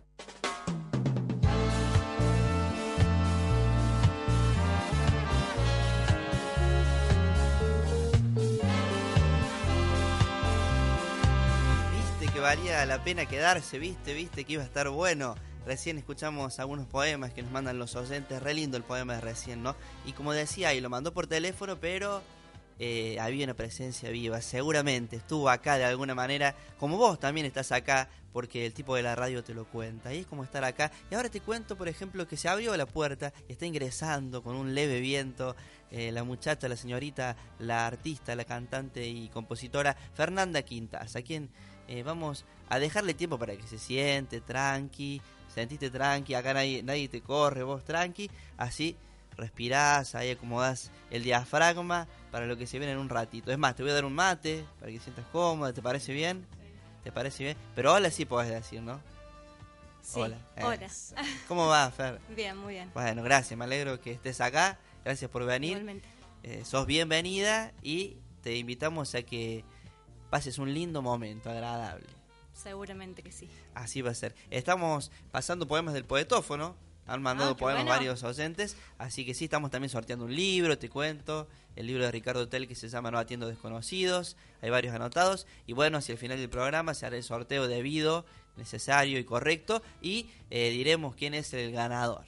Viste que valía la pena quedarse, viste, viste que iba a estar bueno. Recién escuchamos algunos poemas que nos mandan los oyentes, re lindo el poema de recién, ¿no? Y como decía, y lo mandó por teléfono, pero eh, había una presencia viva, seguramente estuvo acá de alguna manera, como vos también estás acá, porque el tipo de la radio te lo cuenta, y es como estar acá. Y ahora te cuento, por ejemplo, que se abrió la puerta, y está ingresando con un leve viento eh, la muchacha, la señorita, la artista, la cantante y compositora Fernanda Quintas, a quien eh, vamos a dejarle tiempo para que se siente tranqui, sentiste tranqui, acá nadie, nadie te corre, vos tranqui, así respirás, ahí acomodás el diafragma para lo que se viene en un ratito. Es más, te voy a dar un mate para que sientas cómoda, ¿te parece bien? ¿Te parece bien? Pero hola sí podés decir, ¿no? Sí, hola. hola. Eso. ¿Cómo va, Fer? Bien, muy bien. Bueno, gracias, me alegro que estés acá. Gracias por venir. Igualmente. Eh, sos bienvenida y te invitamos a que pases un lindo momento, agradable. Seguramente que sí. Así va a ser. Estamos pasando poemas del poetófono. Han mandado Ah, qué poemas bueno. varios oyentes. Así que sí, estamos también sorteando un libro, te cuento. El libro de Ricardo Tel que se llama No atiendo desconocidos. Hay varios anotados. Y bueno, hacia el final del programa se hará el sorteo debido, necesario y correcto. Y eh, diremos quién es el ganador.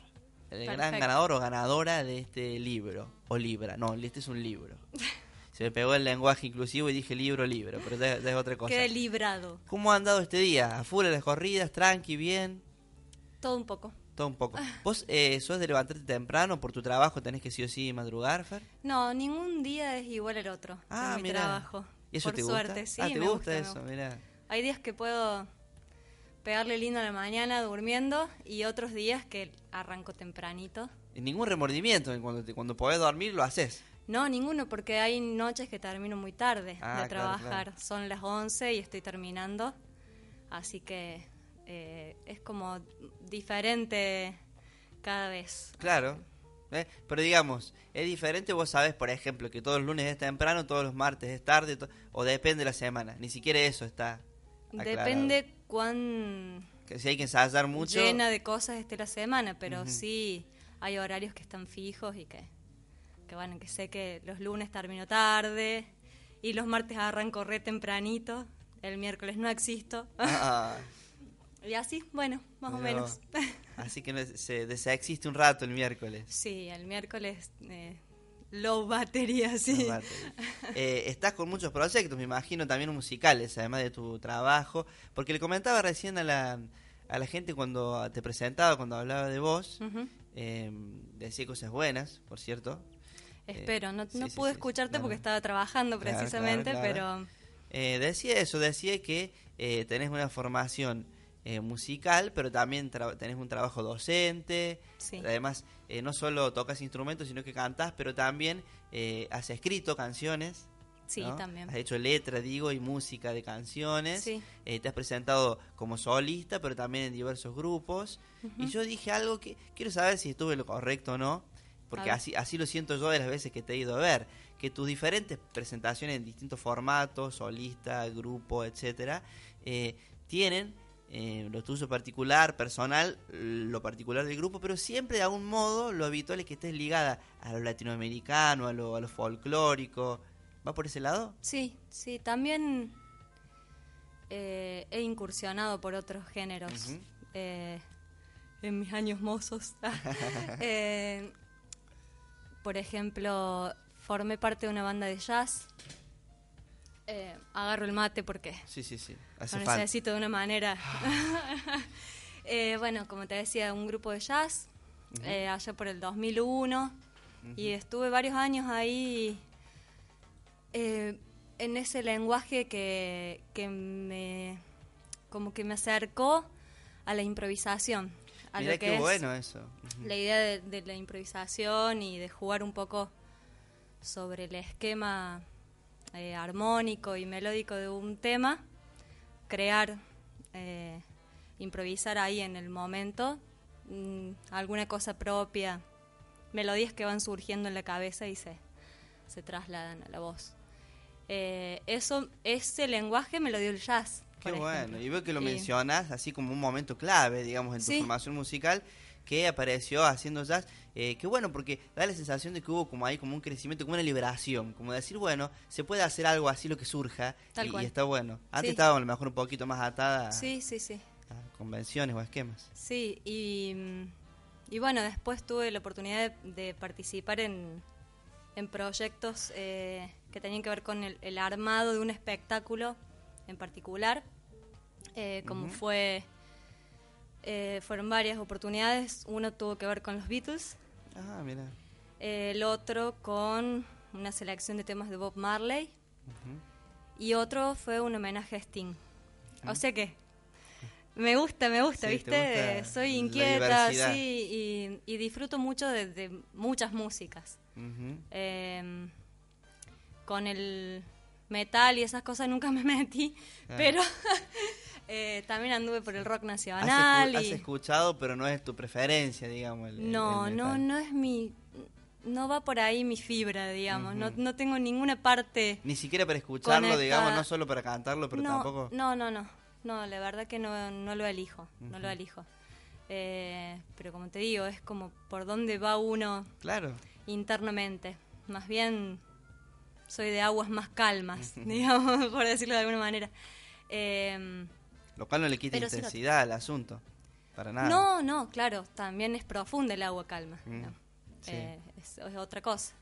El gran ganador o ganadora de este libro. O libra. No, este es un libro. Se me pegó el lenguaje inclusivo y dije libro, libro. Pero ya- ya es otra cosa. Quedé librado. ¿Cómo ha andado este día? ¿A full en las corridas? ¿Tranqui? ¿Bien? Todo un poco. Todo un poco. ¿Vos eh, sos de levantarte temprano por tu trabajo? ¿Tenés que sí o sí madrugar, Fer? No, ningún día es igual al otro. Ah, en mi mirá. trabajo. ¿Y eso Por te suerte, gusta? sí. ah, ¿te me gusta, me eso? Mirá. Hay días que puedo pegarle lindo a la mañana durmiendo y otros días que arranco tempranito. Y ningún remordimiento. en Cuando, te- cuando podés dormir, lo haces. No, ninguno, porque hay noches que termino muy tarde Ah, de claro, trabajar. claro. Son las 11 y estoy terminando. Así que eh, es como diferente cada vez. Claro. ¿eh? Pero digamos, es diferente, vos sabés, por ejemplo, que todos los lunes es temprano, todos los martes es tarde, o depende de la semana. Ni siquiera eso está aclarado. Depende cuán Que si hay que ensayar mucho... llena de cosas esté la semana, pero sí hay horarios que están fijos y que, que bueno, que sé que los lunes termino tarde y los martes arranco re tempranito, el miércoles no existo. Ah, y así, bueno, más o menos. Así que se desexiste un rato el miércoles. sí, el miércoles eh, low batería, sí. Low battery. Eh, estás con muchos proyectos, me imagino, también musicales, además de tu trabajo. Porque le comentaba recién a la, a la gente cuando te presentaba, cuando hablaba de vos, eh, decía cosas buenas, por cierto. Espero, no, sí, no sí, pude sí, escucharte porque estaba trabajando precisamente, claro, claro. pero Eh, decía eso, decía que eh, tenés una formación eh, musical, pero también tenés un trabajo docente. Sí. Además, eh, no solo tocas instrumentos, sino que cantás, pero también eh, has escrito canciones. Sí, ¿no? también. Has hecho letra, digo, y música de canciones. Sí. Te has presentado como solista, pero también en diversos grupos. Y yo dije algo que quiero saber si estuve lo correcto o no, porque así, así lo siento yo de las veces que te he ido a ver, que tus diferentes presentaciones en distintos formatos, solista, grupo, etcétera, eh, tienen eh, lo tuyo particular, personal, lo particular del grupo, pero siempre de algún modo lo habitual es que estés ligada a lo latinoamericano, a lo, a lo folclórico. ¿Va por ese lado? Sí, sí, también eh, he incursionado por otros géneros eh, en mis años mozos. Por ejemplo, formé parte de una banda de jazz. Eh, agarro el mate porque Sí, sí, sí. Hace lo necesito de una manera. Eh, bueno, como te decía, un grupo de jazz, eh, allá por el 2001, y estuve varios años ahí eh, en ese lenguaje que, que me como que me acercó a la improvisación. A Mirá lo que qué es bueno eso. La idea de, de la improvisación y de jugar un poco sobre el esquema eh, armónico y melódico de un tema, crear, eh, improvisar ahí en el momento mm, alguna cosa propia, melodías que van surgiendo en la cabeza y se, se trasladan a la voz. Eh, eso, ese lenguaje me lo dio el jazz. Qué por bueno. Y veo que lo Y- mencionas así como un momento clave, digamos, en tu Sí. formación musical que apareció haciendo jazz. Eh, qué bueno, porque da la sensación de que hubo como ahí como un crecimiento, como una liberación, como decir, bueno, se puede hacer algo así lo que surja Tal y, está bueno. Antes Sí. estaba a lo mejor un poquito más atada a- Sí, sí, sí. a convenciones o esquemas. Sí, y, mm, y bueno, después tuve la oportunidad de, de participar en, en proyectos eh, que tenían que ver con el, el armado de un espectáculo en particular, eh, como fue, eh, fueron varias oportunidades, uno tuvo que ver con los Beatles, Ah, mira. el otro con una selección de temas de Bob Marley y otro fue un homenaje a Sting. O sea que me gusta, me gusta, Sí, ¿viste? gusta Soy inquieta, sí, y, y disfruto mucho de, de muchas músicas. Eh, con el metal y esas cosas nunca me metí, Ah. pero eh, también anduve por el rock Has, nacional. has y... escuchado, pero no es tu preferencia, digamos. el- No, el no, no es mi... No va por ahí mi fibra, digamos. no, no tengo ninguna parte... Ni siquiera para escucharlo, digamos, no solo para cantarlo, pero no, tampoco. No, no, no. No, la verdad que no, no lo elijo. No lo elijo. Eh, pero como te digo, es como por dónde va uno Claro. internamente. Más bien soy de aguas más calmas, digamos, por decirlo de alguna manera. Eh, Lo cual no le quita Pero intensidad al asunto. Para nada. no, no, claro, también es profunda el agua calma. Mm, ¿no? sí. Eh, es, es otra cosa.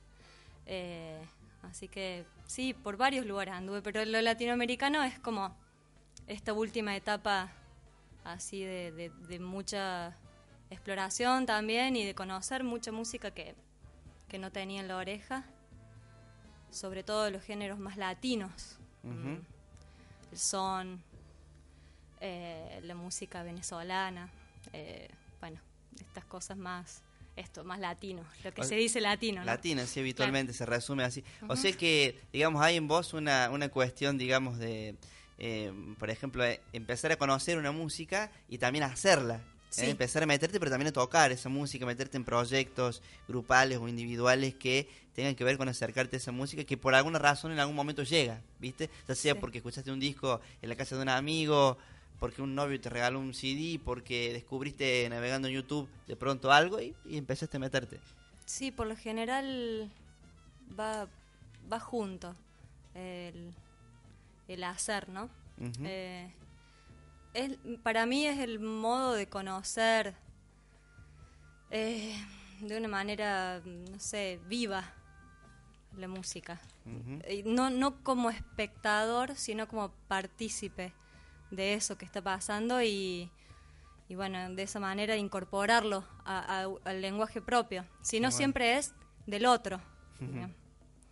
Eh, así que sí, por varios lugares anduve, pero lo latinoamericano es como esta última etapa así de, de- de mucha exploración también y de conocer mucha música que, que no tenía en la oreja, sobre todo los géneros más latinos, Ujú. el son, eh, la música venezolana, eh, bueno, estas cosas más, esto, más latino, lo que O- se dice latino, ¿no? Latina, sí, habitualmente se resume así. O sea que, digamos, hay en vos una, una cuestión, digamos, de, eh, por ejemplo, eh, empezar a conocer una música y también hacerla. ¿eh? Empezar a meterte, pero también a tocar esa música, meterte en proyectos grupales o individuales que tengan que ver con acercarte a esa música que por alguna razón en algún momento llega, ¿viste? Ya sea Sí. porque escuchaste un disco en la casa de un amigo, porque un novio te regaló un CD, porque descubriste navegando en YouTube de pronto algo y, y empezaste a meterte. Sí, por lo general va, va junto el, el hacer, ¿no? Eh, es, para mí es el modo de conocer eh, de una manera, no sé, viva la música. No, no como espectador, sino como partícipe de eso que está pasando y, y bueno, de esa manera incorporarlo a- a- al lenguaje propio. Si no, bueno. siempre es del otro.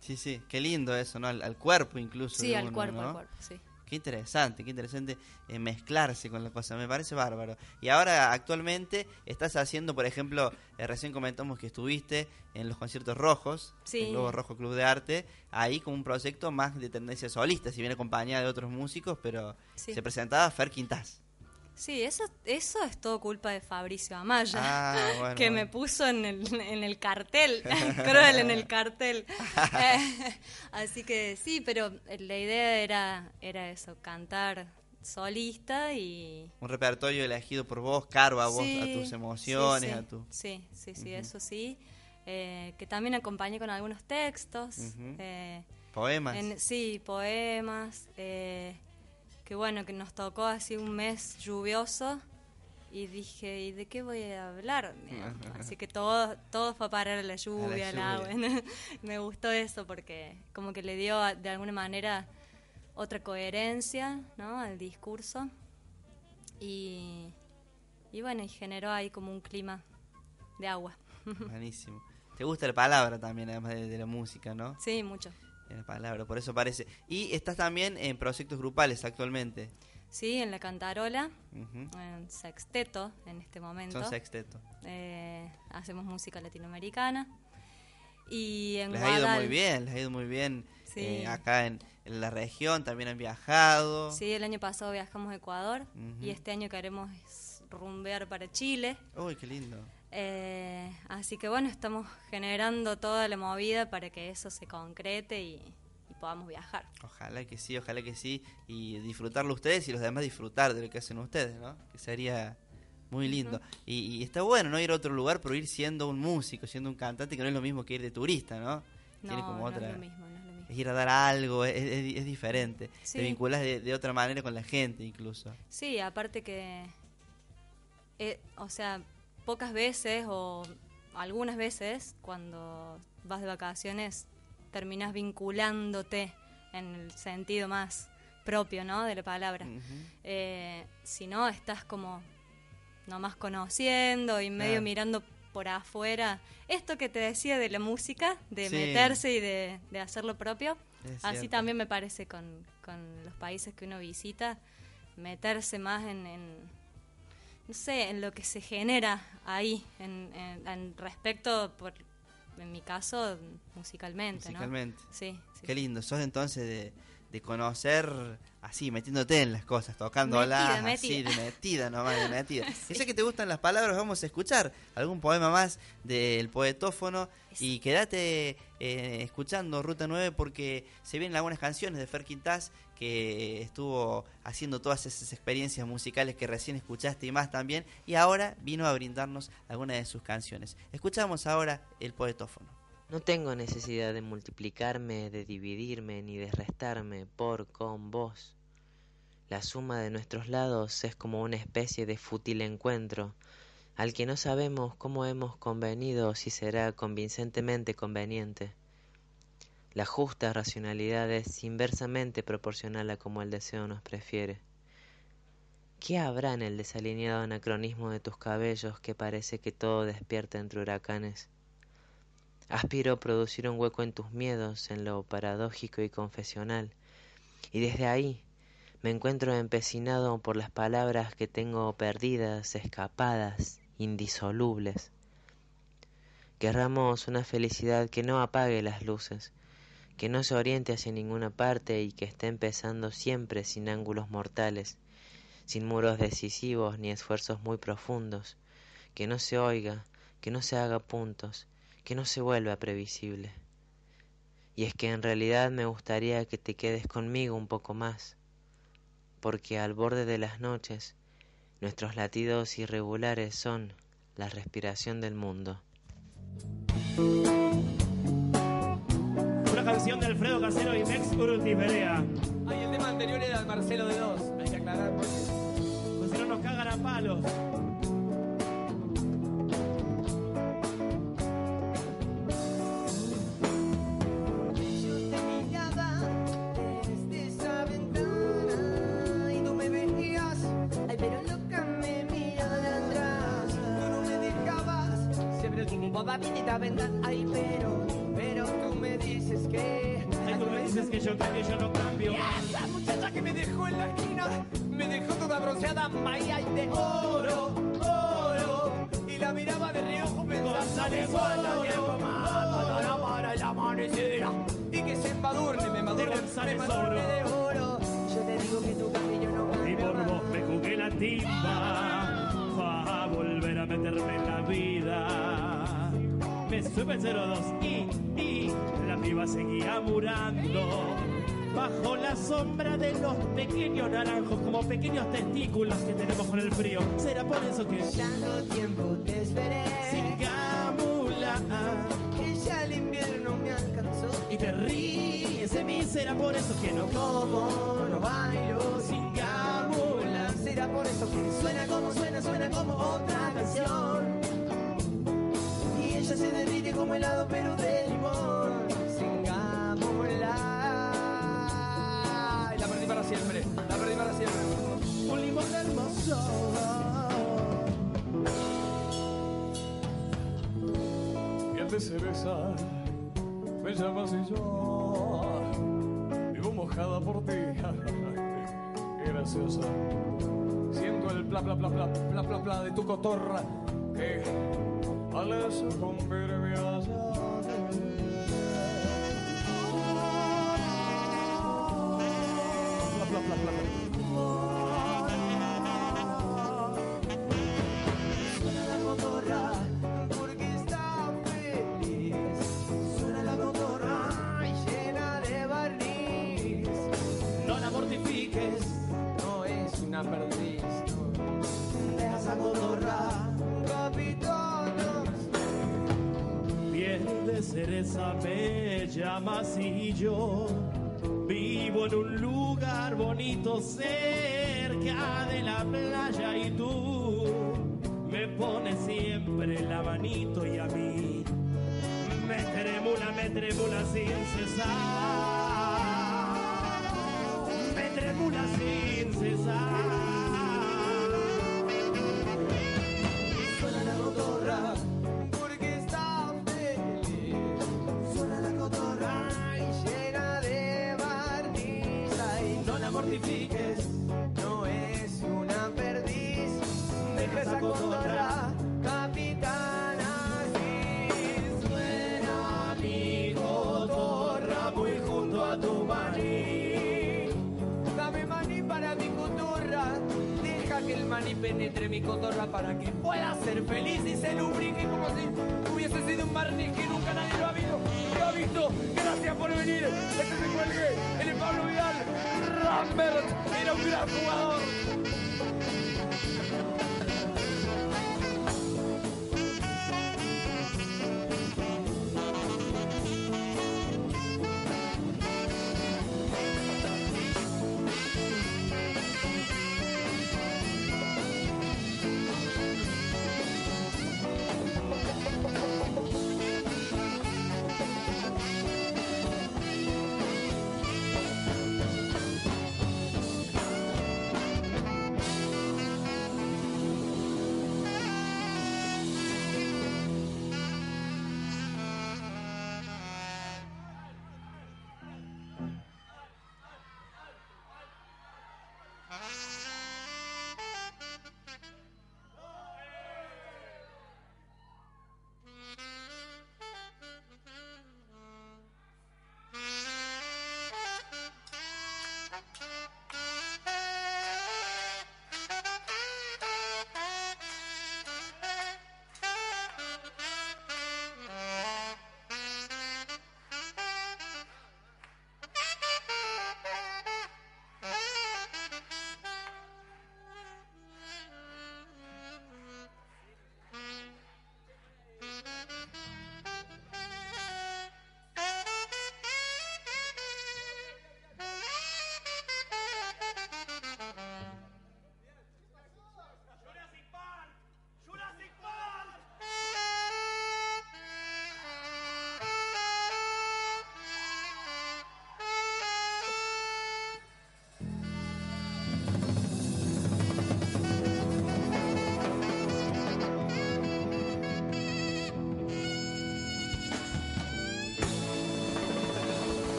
Sí, sí, qué lindo eso, ¿no? Al, al cuerpo incluso. Sí, al uno, cuerpo, ¿no? al cuerpo, sí. Qué interesante, qué interesante eh, mezclarse con la cosa, me parece bárbaro. Y ahora actualmente estás haciendo, por ejemplo, eh, recién comentamos que estuviste en los conciertos rojos, Sí. el Globo Rojo Club de Arte, ahí con un proyecto más de tendencia solista, si bien acompañada de otros músicos, pero Sí. se presentaba Fer Quintás. Sí, eso, eso es todo culpa de Fabricio Amaya, Ah, bueno, que bueno. me puso en el, en el cartel, cruel en el cartel. Eh, así que sí, pero la idea era, era eso, cantar solista y... Un repertorio elegido por vos, caro a vos, Sí, a tus emociones, sí, a tu... Sí, sí, sí, eso sí. Eh, que también acompañé con algunos textos. Eh, Poemas. en- sí, poemas. eh, que bueno, que nos tocó así un mes lluvioso y dije, ¿y de qué voy a hablar? Así que todo, todo fue a parar a la lluvia, al agua. Me gustó eso porque como que le dio de alguna manera otra coherencia ¿no? al discurso y, y bueno, y generó ahí como un clima de agua. Buenísimo. ¿Te gusta la palabra también, además de, de la música, no? Sí, mucho. La palabra, por eso parece. Y estás también en proyectos grupales actualmente. Sí, en la cantarola, Ujú. en sexteto en este momento. Son sexteto. Eh, hacemos música latinoamericana. Y en Les ha ido Guadal- muy bien, les ha ido muy bien Sí. eh, acá en, en la región, también han viajado. Sí, el año pasado viajamos a Ecuador Ujú. y este año queremos rumbear para Chile. Uy, qué lindo. Eh, así que bueno, estamos generando toda la movida para que eso se concrete y, y podamos viajar. Ojalá que sí, ojalá que sí. Y disfrutarlo ustedes y los demás disfrutar de lo que hacen ustedes, ¿no? Que sería muy lindo. y, y está bueno no ir a otro lugar, pero ir siendo un músico, siendo un cantante, que no es lo mismo que ir de turista, ¿no? Tiene No, como no otra... es lo mismo, no es lo mismo. es ir a dar algo, es, es- es diferente. Sí. Te vinculas de, de otra manera con la gente incluso. Sí, aparte que, eh, o sea, pocas veces o algunas veces cuando vas de vacaciones terminas vinculándote en el sentido más propio, ¿no? De la palabra. Eh, si no, estás como nomás conociendo y medio mirando por afuera. Esto que te decía de la música, de Sí. meterse y de, de hacer lo propio, así también me parece con, con los países que uno visita, meterse más en, en, no sé, en lo que se genera ahí, en, en- en respecto, por, en mi caso, musicalmente. ¿no? Musicalmente. Sí, sí. Qué lindo. Sos entonces de, de conocer así, metiéndote en las cosas, tocándolas, Metida, así, metida. de metida nomás, de metida. Y sé que te gustan las palabras, vamos a escuchar algún poema más del poetófono y quédate eh, escuchando Ruta 9 porque se vienen algunas canciones de Fer Quintás que estuvo haciendo todas esas experiencias musicales que recién escuchaste y más también y ahora vino a brindarnos algunas de sus canciones. Escuchamos ahora el poetófono. No tengo necesidad de multiplicarme, de dividirme, ni de restarme por, con, vos. La suma de nuestros lados es como una especie de fútil encuentro, al que no sabemos cómo hemos convenido si será convincentemente conveniente. La justa racionalidad es inversamente proporcional a como el deseo nos prefiere. ¿Qué habrá en el desalineado anacronismo de tus cabellos que parece que todo despierta entre huracanes? Aspiro producir un hueco en tus miedos, en lo paradójico y confesional, y desde ahí me encuentro empecinado por las palabras que tengo perdidas, escapadas, indisolubles. Querramos una felicidad que no apague las luces, que no se oriente hacia ninguna parte y que esté empezando siempre sin ángulos mortales, sin muros decisivos ni esfuerzos muy profundos, que no se oiga, que no se haga puntos, que no se vuelva previsible. Y es que en realidad me gustaría que te quedes conmigo un poco más, porque al borde de las noches nuestros latidos irregulares son la respiración del mundo. Una canción de Alfredo Casero y Mex Urruti Perea. Ay, el tema anterior era el Marcelo de dos. Hay que aclarar por qué. Pues si no nos cagan a palos. Yo te miraba desde esa ventana y tú me veías, ay pero loca me miraba de atrás. Tú no me dejabas, siempre tu boba pinita ventana, ay pero, dices que, Ay, tú me dices que yo cambio, yo no cambio. Y esa muchacha que me dejó en la esquina, me dejó toda bronceada, maya y de oro, oro, y la miraba de reojo pensando en faltará para el amanecer, y que se embadurne, me embadurne, me embadurne de oro. Yo te digo que tu cabello no Y por vos me jugué la timba a volver a meterme en la vida. Me sube el 02 y, y seguía murando. Bajo la sombra de los pequeños naranjos, como pequeños testículos que tenemos con el frío. Será por eso que Tanto tiempo te esperé sin camula que ya el invierno me alcanzó y te ríes de mí. Será por eso que no como, no bailo sin gambula. Será por eso que suena como suena, suena como otra canción. Y ella se derrite como helado pero de limón. Hermoso. Piel de cereza, me llamas y yo vivo mojada por ti. Qué graciosa. Siento el bla bla bla bla bla bla bla de tu cotorra que al sucumbir me Bla vivo en un lugar bonito cerca de la playa y tú me pones siempre la manito y a mí me tremula, me tremula sin cesar. Me tremula sin cesar. Penetre mi cotorra para que pueda ser feliz y se lubrique como si hubiese sido un barniz que nunca nadie lo ha visto. Lo ha visto. Gracias por venir. Este se cuelgue. Es Pablo Vidal. Rambert era un gran jugador.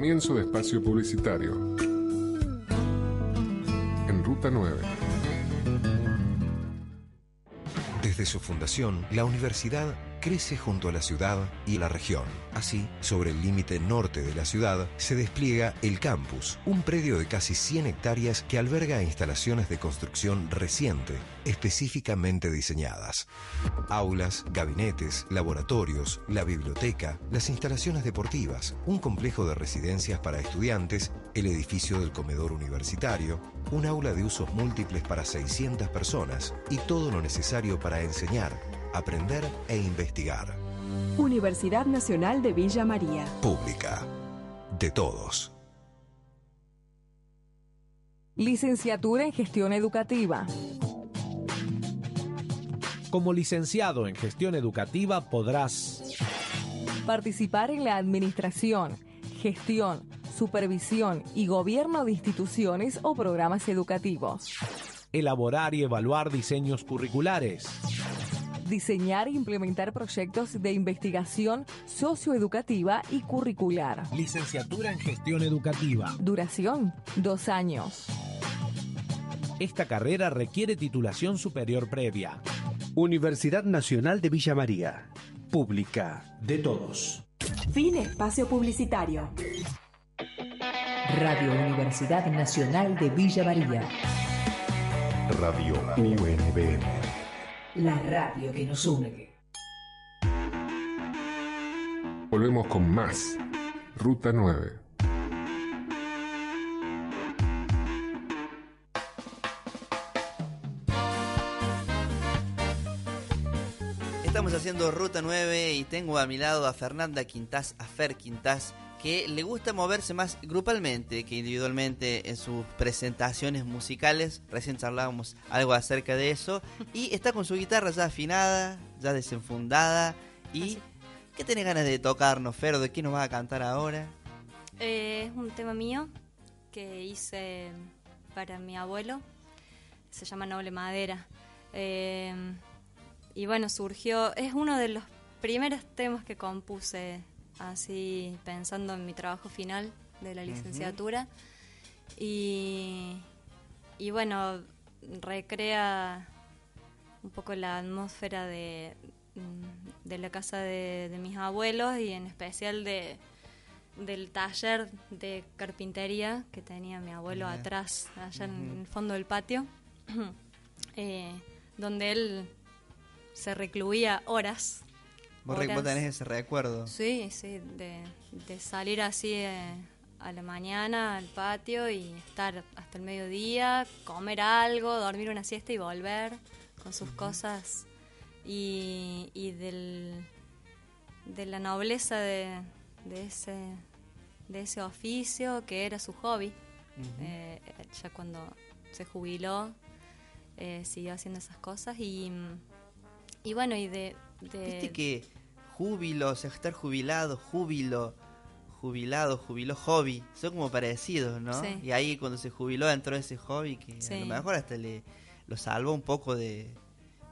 Comienzo de espacio publicitario. En Ruta 9. Desde su fundación, la universidad crece junto a la ciudad y la región. Así, sobre el límite norte de la ciudad, se despliega el campus, un predio de casi 100 hectáreas que alberga instalaciones de construcción reciente, específicamente diseñadas. Aulas, gabinetes, laboratorios, la biblioteca, las instalaciones deportivas, un complejo de residencias para estudiantes, el edificio del comedor universitario, un aula de usos múltiples para 600 personas y todo lo necesario para enseñar, aprender e investigar. Universidad Nacional de Villa María. Pública. De todos. Licenciatura en Gestión Educativa. Como licenciado en gestión educativa podrás Participar en la administración, gestión, supervisión y gobierno de instituciones o programas educativos. elaborar y evaluar diseños curriculares, Diseñar e implementar proyectos de investigación socioeducativa y curricular. licenciatura en gestión educativa. Duración, dos años. Esta carrera requiere titulación superior previa. Universidad Nacional de Villa María. Pública de todos. Fin espacio publicitario. Radio Universidad Nacional de Villa María. Radio UNBM. La radio que nos une. Volvemos con más. Ruta 9. Haciendo Ruta 9 y tengo a mi lado a Fernanda Quintás, a Fer Quintás, que le gusta moverse más grupalmente que individualmente en sus presentaciones musicales. Recién charlábamos algo acerca de eso. Y está con su guitarra ya afinada, ya desenfundada. ¿Y qué tenés ganas de tocarnos, Fer? ¿De qué nos vas a cantar ahora? Eh, es un tema mío que hice para mi abuelo. Se llama Noble Madera. Eh, y bueno, surgió. Es uno de los primeros temas que compuse, así pensando en mi trabajo final de la licenciatura. y, y bueno, recrea un poco la atmósfera de, mm, de la casa de, de mis abuelos y en especial de del taller de carpintería que tenía mi abuelo atrás, allá en el fondo del patio, eh, donde él se recluía horas. Vos, horas. tenés ese recuerdo. Sí, sí, de, de salir así eh, a la mañana al patio y estar hasta el mediodía, comer algo, dormir una siesta y volver con sus cosas y, y del, de la nobleza de, de ese de ese oficio que era su hobby. Eh, ya cuando se jubiló eh, siguió haciendo esas cosas y, y bueno, y de... de- Viste que júbilo, o sea, estar jubilado, júbilo, jubilado, jubiló, hobby, son como parecidos, ¿no? Sí. Y ahí cuando se jubiló entró ese hobby que a lo mejor hasta le lo salvó un poco de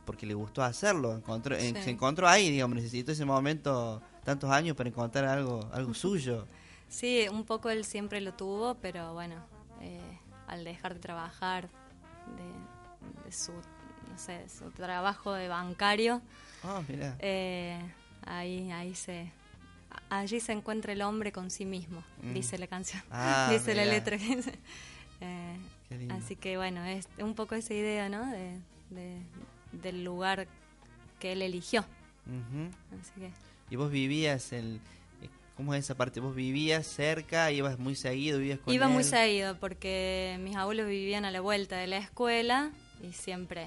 porque le gustó hacerlo, encontró, en- Sí. se encontró ahí, digamos, necesitó ese momento tantos años para encontrar algo, algo suyo. Sí, un poco él siempre lo tuvo, pero bueno, eh, al dejar de trabajar de, de su, sé, su trabajo de bancario, Ah, mirá. eh, ahí, ahí se, allí se encuentra el hombre con sí mismo, Mm. dice la canción, Ah, dice la letra. Eh, Qué lindo. así que bueno, es un poco esa idea, ¿no? De, de- del lugar que él eligió. Ujú. Así que Y vos vivías en eh, ¿Cómo es esa parte? ¿Vos vivías cerca? ¿Ibas muy seguido? ¿Vivías con Iba muy seguido porque mis abuelos vivían a la vuelta de la escuela y siempre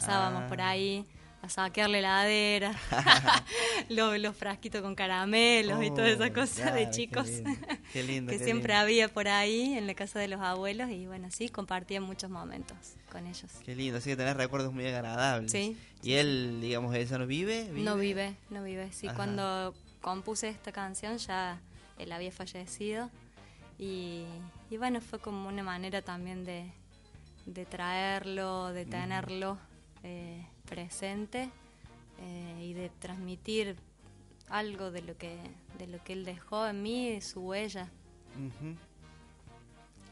pasábamos Ah. por ahí a saquearle heladera, los, los frasquitos con caramelos y todas esas Oh, cosas claro, de qué chicos lindo, qué lindo, que qué siempre lindo. había por ahí en la casa de los abuelos y bueno, sí, compartía muchos momentos con ellos. Qué lindo, así que tenés recuerdos muy agradables. Sí, ¿Y él, digamos, ella no vive? No vive, no vive. Sí, Ajá. cuando compuse esta canción ya él había fallecido y, y bueno, fue como una manera también de, de traerlo, de tenerlo eh, presente eh, y de transmitir algo de lo que de lo que él dejó en mí, su huella.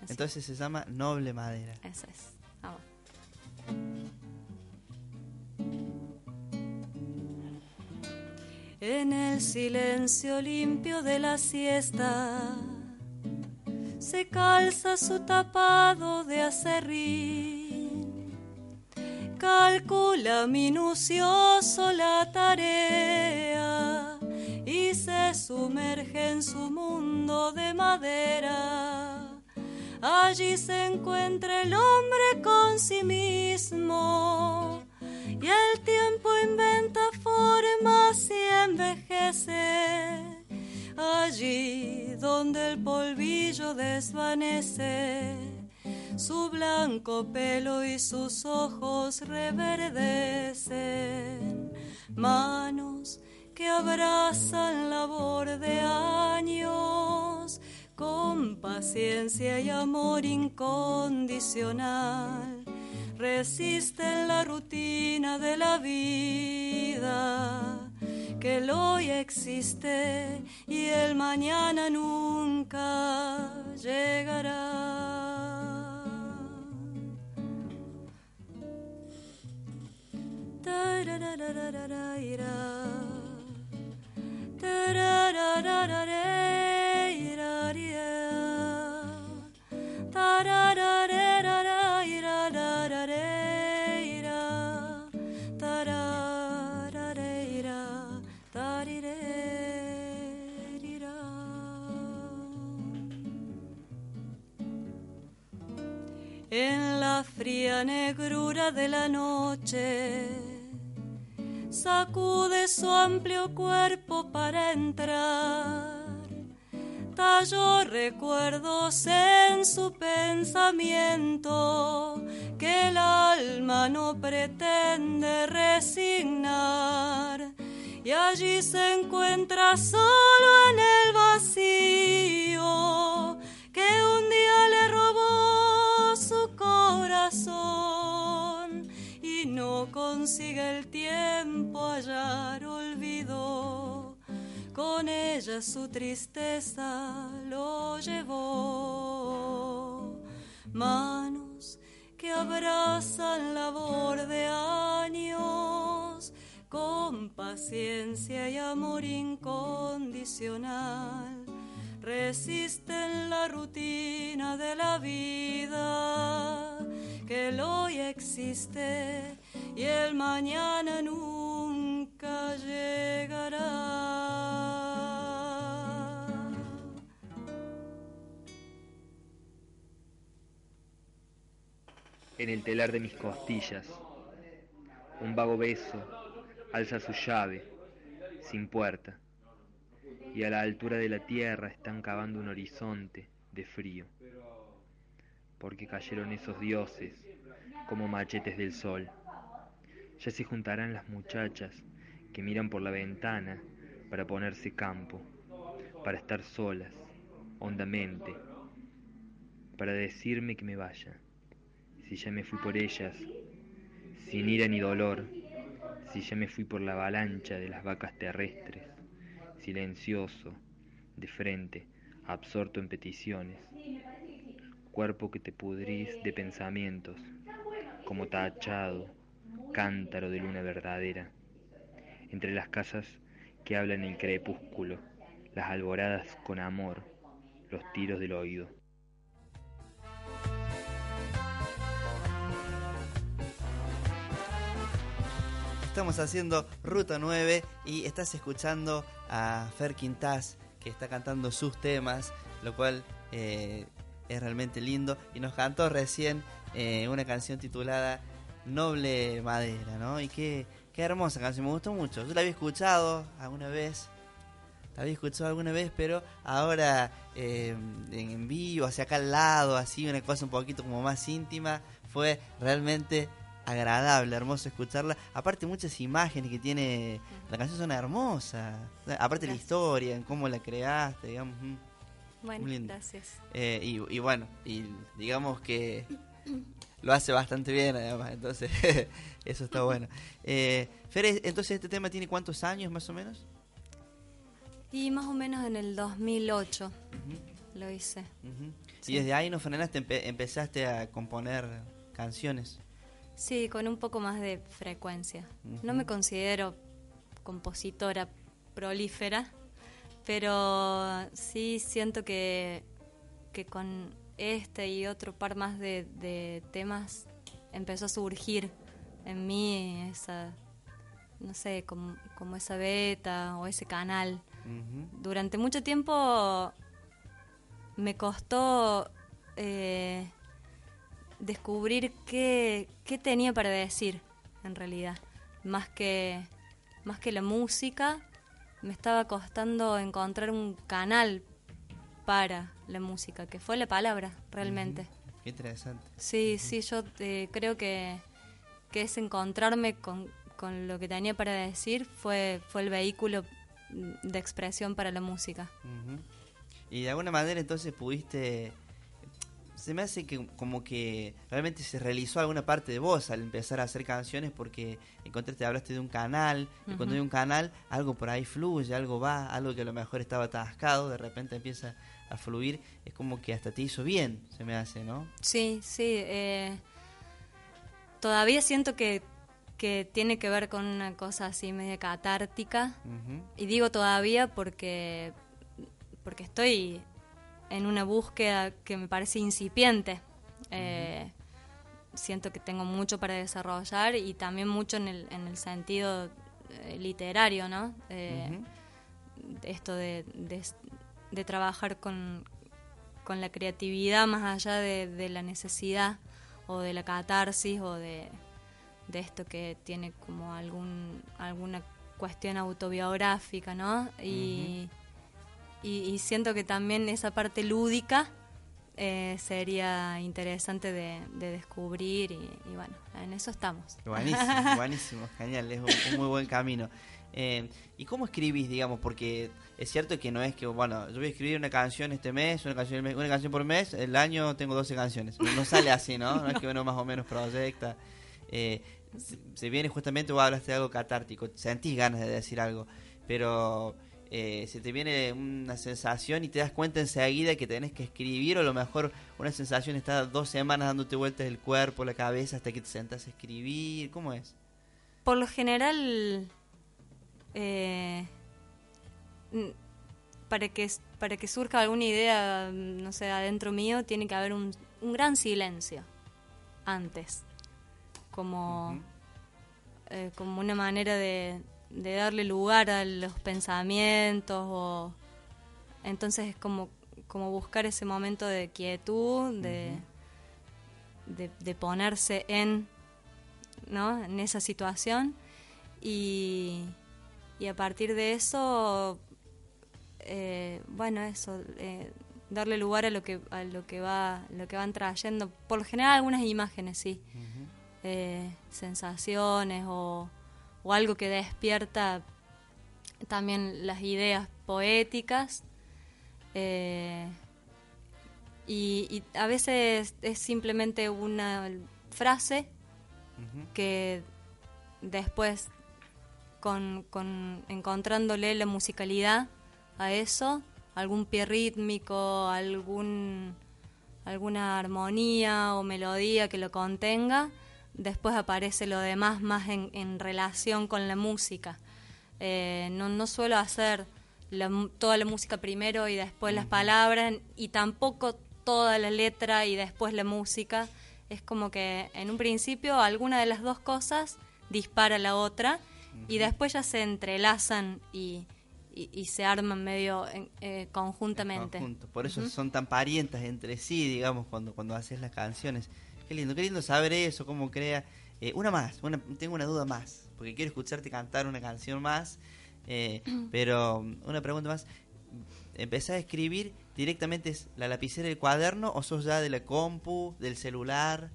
Entonces se llama Noble Madera. Eso es. Vamos. En el silencio limpio de la siesta se calza su tapado de acerrín. Calcula minucioso la tarea y se sumerge en su mundo de madera. Allí se encuentra el hombre con sí mismo y el tiempo inventa formas y envejece. Allí donde el polvillo desvanece, su blanco pelo y sus ojos reverdecen. Manos que abrazan labor de años con paciencia y amor incondicional. Resisten la rutina de la vida, que el hoy existe y el mañana nunca llegará. En la fría negrura de la noche sacude su amplio cuerpo para entrar. Talló recuerdos en su pensamiento que el alma no pretende resignar. Y allí se encuentra solo en el vacío que un día le robó su corazón no consigue el tiempo hallar olvido. Con ella su tristeza lo llevó. Manos que abrazan labor de años con paciencia y amor incondicional. Resisten la rutina de la vida, que el hoy existe y el mañana nunca llegará. En el telar de mis costillas, un vago beso alza su llave, sin puerta, y a la altura de la tierra están cavando un horizonte de frío, porque cayeron esos dioses como machetes del sol. Ya se juntarán las muchachas que miran por la ventana para ponerse campo, para estar solas, hondamente, para decirme que me vaya, si ya me fui por ellas, sin ira ni dolor, si ya me fui por la avalancha de las vacas terrestres, silencioso, de frente, absorto en peticiones, cuerpo que te pudrís de pensamientos, como tachado, cántaro de luna verdadera, entre las casas que hablan el crepúsculo, las alboradas con amor, los tiros del oído. Estamos haciendo Ruta 9 y estás escuchando a Fer Quintás que está cantando sus temas, lo cual eh, es realmente lindo. Y nos cantó recién eh, una canción titulada Noble Madera, ¿no? Y qué, qué hermosa canción, me gustó mucho. Yo la había escuchado alguna vez, la había escuchado alguna vez, pero ahora eh, en vivo, hacia acá al lado, así, una cosa un poquito como más íntima, fue realmente agradable, hermoso escucharla. Aparte muchas imágenes que tiene, la canción son hermosas. Aparte la historia, en cómo la creaste, digamos. Bueno, muy lindo. gracias. Eh, y, y bueno, y digamos que lo hace bastante bien además, entonces eso está bueno. Eh, Fer, entonces este tema tiene cuántos años más o menos? Y más o menos en el 2008 lo hice. Ujú. Sí. Y desde ahí no frenaste, empe- empezaste a componer canciones. Sí, con un poco más de frecuencia. No Ujú. me considero compositora prolífera, pero sí siento que, que con este y otro par más de, de temas empezó a surgir en mí esa, no sé, como, como esa beta o ese canal. Durante mucho tiempo me costó eh, descubrir qué, qué tenía para decir, en realidad. Más que, más que la música, me estaba costando encontrar un canal para la música, que fue la palabra, realmente. Qué interesante. Sí, sí, yo eh, creo que, que es encontrarme con, con lo que tenía para decir, fue, fue el vehículo de expresión para la música. Y de alguna manera entonces pudiste... Se me hace que como que realmente se realizó alguna parte de vos al empezar a hacer canciones porque encontraste, hablaste de un canal, y cuando hay un canal, algo por ahí fluye, algo va, algo que a lo mejor estaba atascado, de repente empieza a fluir, es como que hasta te hizo bien, se me hace, ¿no? Sí, sí. eh, todavía siento que, que tiene que ver con una cosa así media catártica. Y digo todavía porque, porque estoy en una búsqueda que me parece incipiente. Eh, Siento que tengo mucho para desarrollar y también mucho en el, en el sentido eh, literario, ¿no? Eh, Esto de, de, de trabajar con, con la creatividad más allá de, de la necesidad o de la catarsis o de, de esto que tiene como algún alguna cuestión autobiográfica, ¿no? Y, y, y siento que también esa parte lúdica eh, sería interesante de, de descubrir y, y bueno, en eso estamos. Buenísimo, buenísimo, genial, es un, un muy buen camino. Eh, ¿Y cómo escribís, digamos? Porque es cierto que no es que, bueno, yo voy a escribir una canción este mes, una canción, una canción por mes, el año tengo 12 canciones. No, no sale así, ¿no? No es que uno más o menos proyecta. Eh, se, se viene justamente, vos hablaste de algo catártico, sentís ganas de decir algo, pero eh, se te viene una sensación y te das cuenta enseguida que tenés que escribir o a lo mejor una sensación está dos semanas dándote vueltas el cuerpo, la cabeza hasta que te sentás a escribir, ¿cómo es? Por lo general, eh, para que para que surja alguna idea, no sé, adentro mío, tiene que haber un, un gran silencio antes, como eh, como una manera de, de darle lugar a los pensamientos o entonces es como como buscar ese momento de quietud, de, de, de ponerse en ¿no? en esa situación. Y, y a partir de eso eh, bueno eso eh, darle lugar a lo que a lo que va lo que van trayendo. Por lo general algunas imágenes sí. Eh, sensaciones o, o algo que despierta también las ideas poéticas eh, y, y a veces es simplemente una frase que después con, con encontrándole la musicalidad a eso, algún pie rítmico, algún alguna armonía o melodía que lo contenga, después aparece lo demás más en, en relación con la música. Eh, no, no suelo hacer la toda la música primero y después las palabras y tampoco toda la letra y después la música. Es como que en un principio alguna de las dos cosas dispara la otra y después ya se entrelazan y, y, y se arman medio eh, conjuntamente. Por eso son tan parientas entre sí, digamos, cuando, cuando haces las canciones. Qué lindo, qué lindo saber eso, cómo crea. Eh, una más, una, tengo una duda más, porque quiero escucharte cantar una canción más. eh, pero um, una pregunta más. ¿Empezás a escribir directamente es la lapicera del cuaderno o sos ya de la compu, del celular?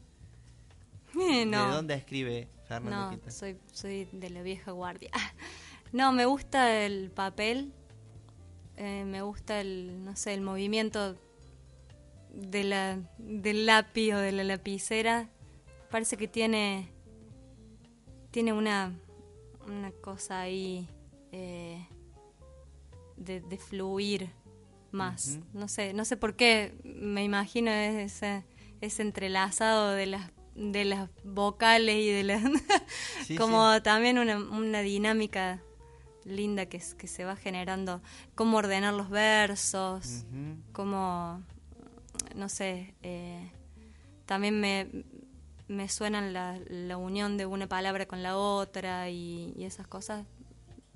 Eh, no. ¿De dónde escribe Fernando No, soy, soy de la vieja guardia. No, me gusta el papel, me gusta el, no sé, el movimiento de la, del lápiz o de la lapicera. Parece que tiene, tiene una, una cosa ahí eh, de, de fluir más. No sé, no sé por qué me imagino ese, ese entrelazado de las de las vocales y de las Sí, como también una, una dinámica linda que, que se va generando, cómo ordenar los versos, cómo, no sé, eh, también me, me suenan la, la unión de una palabra con la otra y, y esas cosas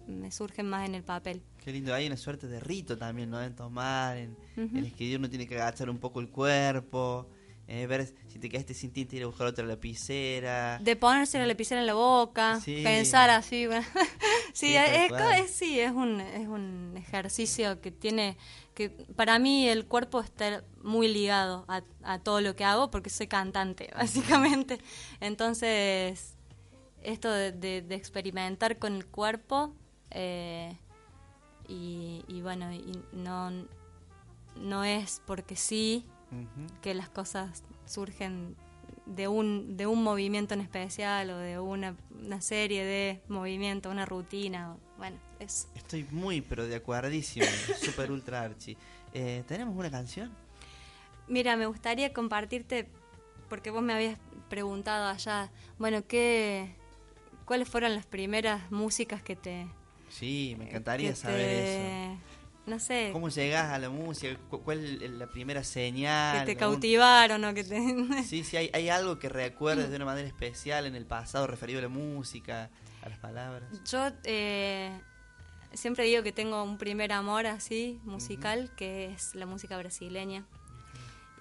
me surgen más en el papel. Qué lindo, hay una suerte de rito también, ¿no? En tomar, en, Ujú. en escribir uno tiene que agachar un poco el cuerpo, eh, ver si te quedaste sin tinta ir a buscar otra lapicera. De ponerse la lapicera en la boca, Sí. pensar así. bueno. sí, Sí, es, es- sí, es un, es un ejercicio que tiene, que para mí el cuerpo está muy ligado a, a todo lo que hago porque soy cantante, básicamente. Entonces, esto de, de- de experimentar con el cuerpo eh, y, y bueno, y no, no es porque sí que las cosas surgen de un, de un movimiento en especial o de una, una serie de movimientos, una rutina. o- Bueno, eso. Estoy muy, pero de acuerdísimo, super ultra archi. Eh, ¿Tenemos una canción? Mira, me gustaría compartirte, porque vos me habías preguntado allá, bueno, ¿qué, ¿cuáles fueron las primeras músicas que te... Sí, me encantaría saber te- eso. No sé, ¿Cómo llegás a la música? ¿Cu- ¿Cuál es la primera señal? que te ¿Algún- cautivaron o que te... Sí, sí, hay, hay algo que recuerdes de una manera especial en el pasado referido a la música, a las palabras. Yo eh, siempre digo que tengo un primer amor así, musical, que es la música brasileña.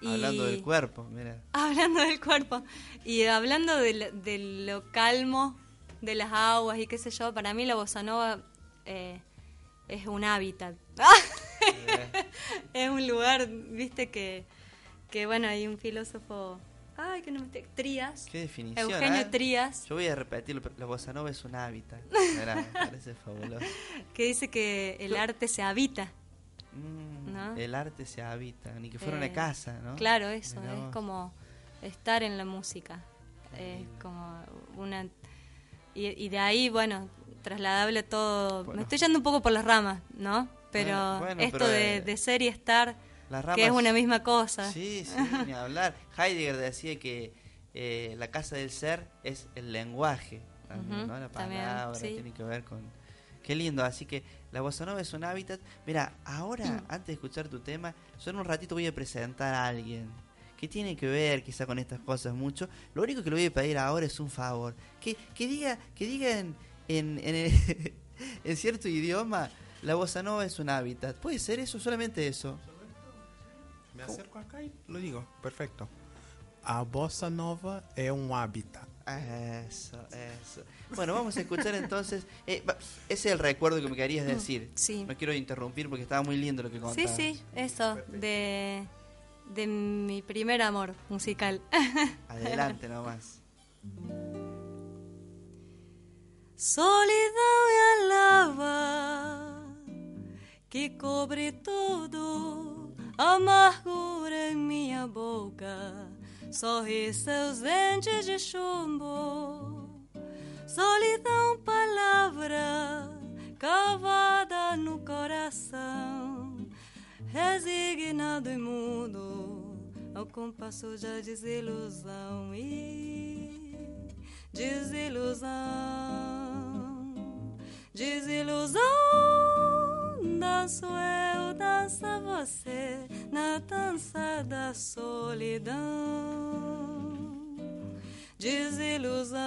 Hablando Y- del cuerpo, mira. Hablando del cuerpo. Y hablando de, lo- de lo calmo de las aguas y qué sé yo, para mí la bossa nova eh, es un hábitat. es un lugar, viste, que, que bueno, hay un filósofo... Ay, que no me... te- Trías. Qué definición. Eugenio ¿eh? Trías. Yo voy a repetirlo, pero la bossa nova es un hábitat. Mirá, me parece fabuloso. que dice que el arte se habita. Mm, ¿No? El arte se habita, ni que fuera Eh, una casa, ¿no? Claro, eso, Mirá es vos. como estar en la música. Es como una... Y, y de ahí, bueno, trasladable a todo... Me estoy yendo un poco por las ramas, ¿no? Pero Bueno, bueno, esto pero, de, eh, de ser y estar, que es una misma cosa. Sí, sí, ni hablar. Heidegger decía que eh, la casa del ser es el lenguaje, también, ¿no? La también, palabra sí. tiene que ver con... Qué lindo, así que la bossa nova es un hábitat. Mira, ahora, antes de escuchar tu tema, en un ratito voy a presentar a alguien que tiene que ver quizá con estas cosas mucho. Lo único que le voy a pedir ahora es un favor. Que, que diga, que diga en, en, en, el- en cierto idioma, la bossa nova es un hábitat. ¿Puede ser eso? Solamente eso. Me acerco acá y lo digo. Perfecto. A bossa nova é um hábitat. Eso, eso. Bueno, vamos a escuchar entonces. eh, ese es el recuerdo que me querías decir. Sí. No quiero interrumpir porque estaba muy lindo lo que Sí, contabas. sí, eso, de, de mi primer amor musical. Adelante nomás. Solidão e a lava que cobre tudo, amargura em minha boca, sorri seus dentes de chumbo. Solidão, palavra cavada no coração, resignado e mudo ao compasso da desilusão e desilusão, desilusão. Danço eu, dança você na dança da solidão. Desilusão,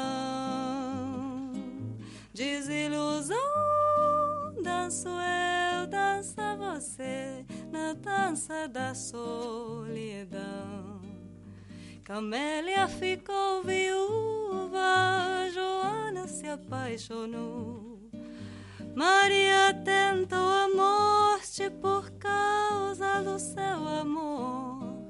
desilusão. Danço eu, dança você na dança da solidão. Camélia ficou viúva, Joana se apaixonou. Maria tentou a morte por causa do seu amor.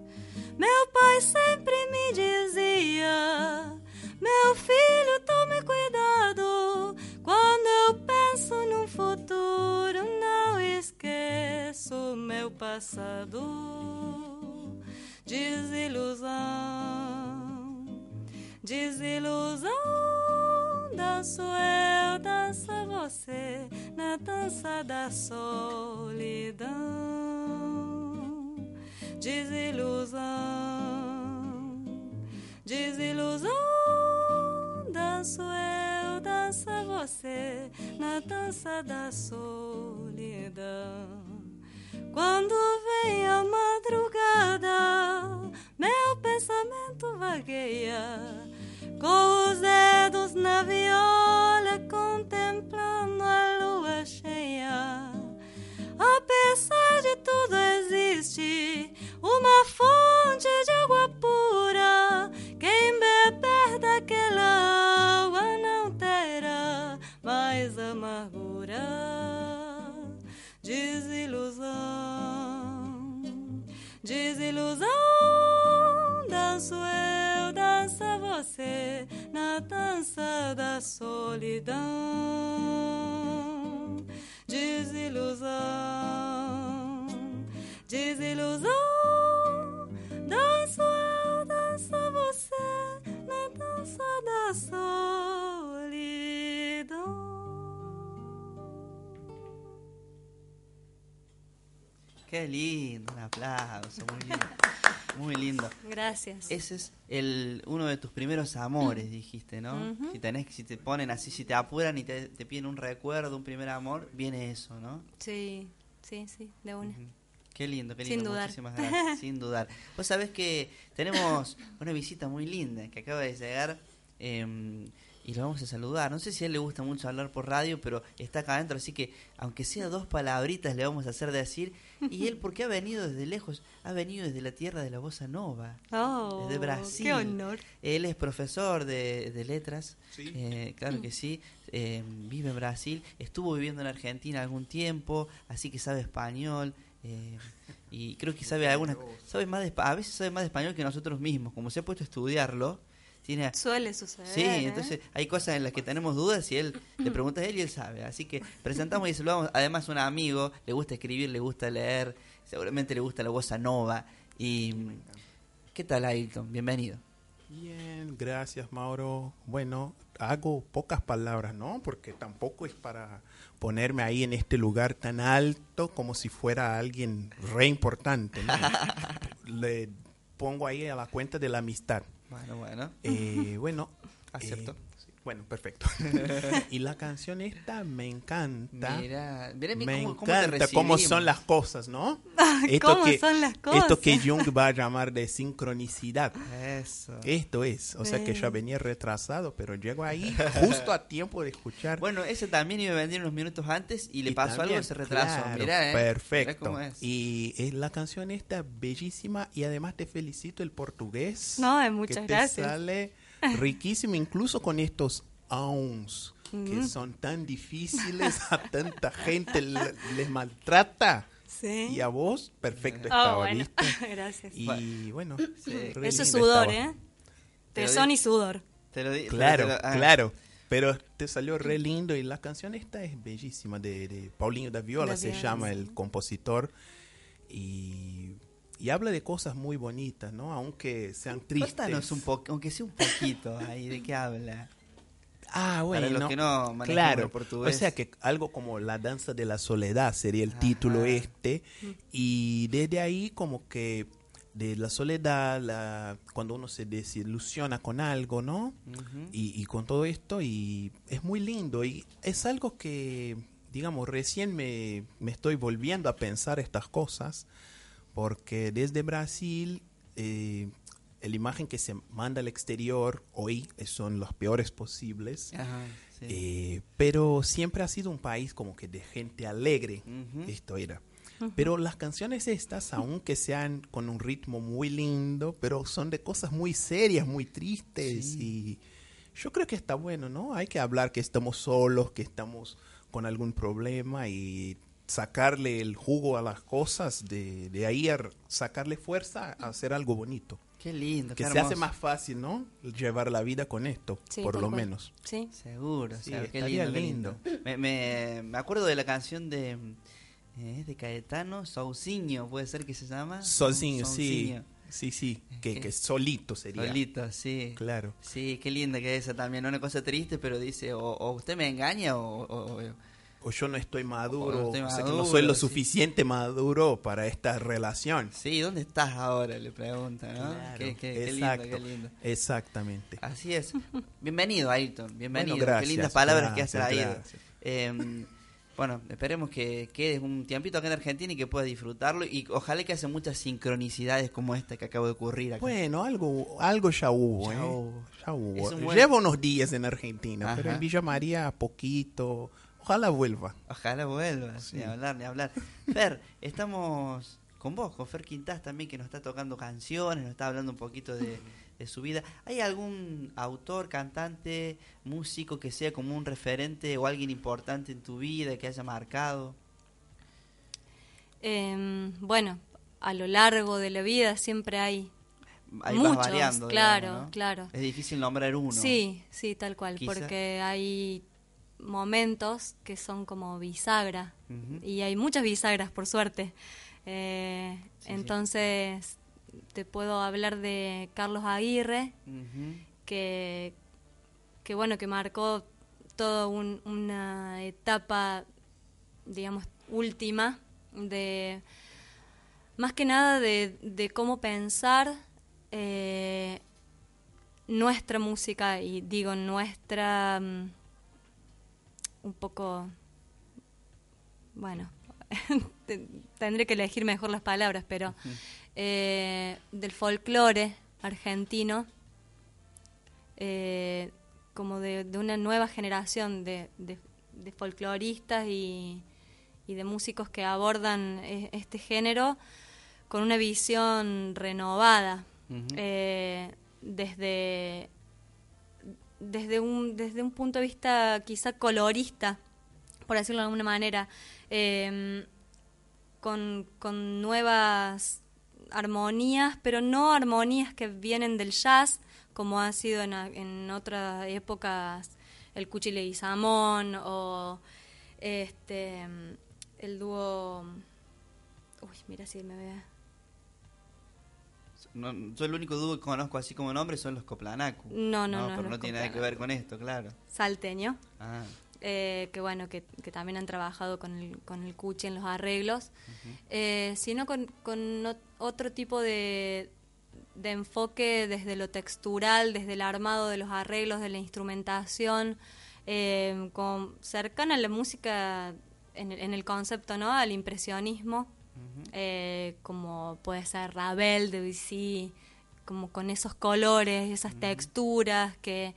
Meu pai sempre me dizia: Meu filho, tome cuidado. Quando eu penso num futuro, não esqueço meu passado. Desilusão, desilusão. Danço eu, dança você na dança da solidão. Desilusão, desilusão. Danço eu, dança você na dança da solidão. Quando vem a madrugada, meu pensamento vagueia, com os dedos na viola, contemplando a lua cheia. Apesar de tudo, existe uma fonte de água pura. Quem beber daquela água não terá mais amargura, desilusão, desilusão. Danço eu, dança você na dança da solidão. Desilusão, desilusão. Danço eu, dança você na dança da solidão. Qué lindo, aplauso, muy lindo. Muy lindo. Gracias. Ese es el uno de tus primeros amores, dijiste, ¿no? Si tenés, si te ponen así, si te apuran y te, te piden un recuerdo, un primer amor, viene eso, ¿no? Sí, sí, sí, de una. Qué lindo, qué Sin lindo. dudar. Muchísimas gracias. Sin dudar. Vos sabés que tenemos una visita muy linda que acaba de llegar eh, y lo vamos a saludar. No sé si a él le gusta mucho hablar por radio, pero está acá adentro, así que aunque sea dos palabritas le vamos a hacer decir. Y él, porque ha venido desde lejos, ha venido desde la tierra de la bossa nova, Oh, desde Brasil. qué honor. Él es profesor de, de letras, Sí. eh, claro que sí, eh, vive en Brasil, estuvo viviendo en Argentina algún tiempo, así que sabe español. eh, y creo que sabe algunas sabe más de, a veces sabe más de español que nosotros mismos como se ha puesto a estudiarlo tiene Suele suceder. sí ¿eh? entonces hay cosas en las que tenemos dudas y él le preguntas a él y él sabe así que presentamos y saludamos además un amigo le gusta escribir le gusta leer seguramente le gusta la bossa nova y qué tal Ailton bienvenido Bien, gracias Mauro. Bueno, hago pocas palabras, ¿no? Porque tampoco es para ponerme ahí en este lugar tan alto como si fuera alguien re importante, ¿no? Le pongo ahí a la cuenta de la amistad. Bueno bueno Eh, bueno, Acepto. Bueno, perfecto. y la canción esta me encanta. Mira, mira me cómo- cómo te encanta cómo recibimos. son las cosas, ¿no? ¿Cómo son las Esto que cosas? Jung va a llamar de sincronicidad. Eso. Esto es, o sea que ya venía retrasado, pero llego ahí justo a tiempo de escuchar. Bueno, ese también iba a venir unos minutos antes y le Y pasó algo también, y se retrasó. claro, Mirá, eh. Perfecto. Mirá cómo es. Y es la canción esta bellísima y además te felicito el portugués. No, eh, que muchas te gracias. sale riquísimo incluso con estos aun's que son tan difíciles a tanta gente le- les maltrata. Sí. Y a vos, perfecto Oh, estaba, bueno. ¿viste? Gracias. Y bueno, Sí. Eso es sudor, estaba. ¿eh? Tesón y sudor. Te lo di- Claro, te lo- ah. claro. Pero te salió re lindo y la canción esta es bellísima de, de Paulinho da Viola, Da se Viola, llama sí. el compositor y, y habla de cosas muy bonitas, ¿no? Aunque sean tristes. Cuéntanos un poco, aunque sea un poquito ahí, ¿de qué habla? Ah, bueno. Para los que no claro. portugués. O sea que algo como La danza de la soledad sería el título este. Y desde ahí como que de la soledad, la, cuando uno se desilusiona con algo, ¿no? Y, y con todo esto y es muy lindo y es algo que digamos recién me, me estoy volviendo a pensar estas cosas porque desde Brasil eh, la imagen que se manda al exterior hoy son las peores posibles Ajá, sí. eh, pero siempre ha sido un país como que de gente alegre Ujú. esto era pero las canciones estas, aunque sean con un ritmo muy lindo, pero son de cosas muy serias, muy tristes y yo creo que está bueno, ¿no? Hay que hablar que estamos solos, que estamos con algún problema y sacarle el jugo a las cosas, de, de ahí a sacarle fuerza a hacer algo bonito. Qué lindo, Que qué se hace más fácil, ¿no? Llevar la vida con esto, Sí, por lo cual. menos. Sí. Seguro, Sí, seguro, qué estaría lindo, qué lindo. Me, me, me acuerdo de la canción de, eh, ¿es de Caetano, Sousinho, puede ser que se llama. Sozinho, sí. Sí, sí, que, que- que solito sería. Solito, sí. Claro. Sí, qué linda que es esa también. Una cosa triste, pero dice, o, o usted me engaña o... o- o- o yo no estoy maduro, no o, estoy sea que no maduro, soy lo sí. suficiente maduro para esta relación. Sí, ¿dónde estás ahora? Le pregunta, ¿no? Claro, qué, qué- qué exacto, lindo, qué lindo. Exactamente. Así es. Bienvenido, Ayrton. Bienvenido. Bueno, gracias, qué lindas palabras que has traído. Eh, Bueno, esperemos que quedes un tiempito acá en Argentina y que puedas disfrutarlo y ojalá que haya muchas sincronicidades como esta que acabo de ocurrir acá. Bueno, algo, algo ya hubo, Ya ¿eh? hubo. Ya hubo. Es un buen- Llevo unos días en Argentina, pero en Villa María poquito. Ojalá vuelva. Ojalá vuelva, ni hablar, ni hablar. Fer, estamos con vos, con Fer Quintás también, que nos está tocando canciones, nos está hablando un poquito de, de su vida. ¿Hay algún autor, cantante, músico que sea como un referente o alguien importante en tu vida que haya marcado? Em, bueno, a lo largo de la vida siempre hay Ahí muchos, vas variando. claro, digamos, ¿no? claro. Es difícil nombrar uno. Sí, sí, tal cual, Quizá. porque hay momentos que son como bisagra y hay muchas bisagras por suerte. Eh, Sí, sí. entonces te puedo hablar de Carlos Aguirre, que, que bueno, que marcó toda un- una etapa, digamos, última de más que nada de, de cómo pensar eh, nuestra música y digo nuestra mm, un poco bueno te- tendré que elegir mejor las palabras pero eh, del folclore argentino eh, como de, de una nueva generación de, de- de folcloristas y, y de músicos que abordan eh, este género con una visión renovada eh, desde desde un desde un punto de vista quizá colorista por decirlo de alguna manera eh, con, con nuevas armonías, pero no armonías que vienen del jazz, como ha sido en, en otras épocas el Cuchile y Samón o este el dúo uy mira si me ve No, yo el único dúo que conozco así como nombre son los Coplanacu. No, no, no, Pero los no tiene nada que ver con esto, claro. salteño Ah, eh, que bueno que, que también han trabajado con el, con el Cuchi en los arreglos eh, sino con, con ot- otro tipo de, de enfoque desde lo textural, desde el armado de los arreglos, de la instrumentación, eh, con, cercana a la música en el, en el concepto, ¿no? Al impresionismo, eh, como puede ser Ravel, Debussy, como con esos colores, esas texturas que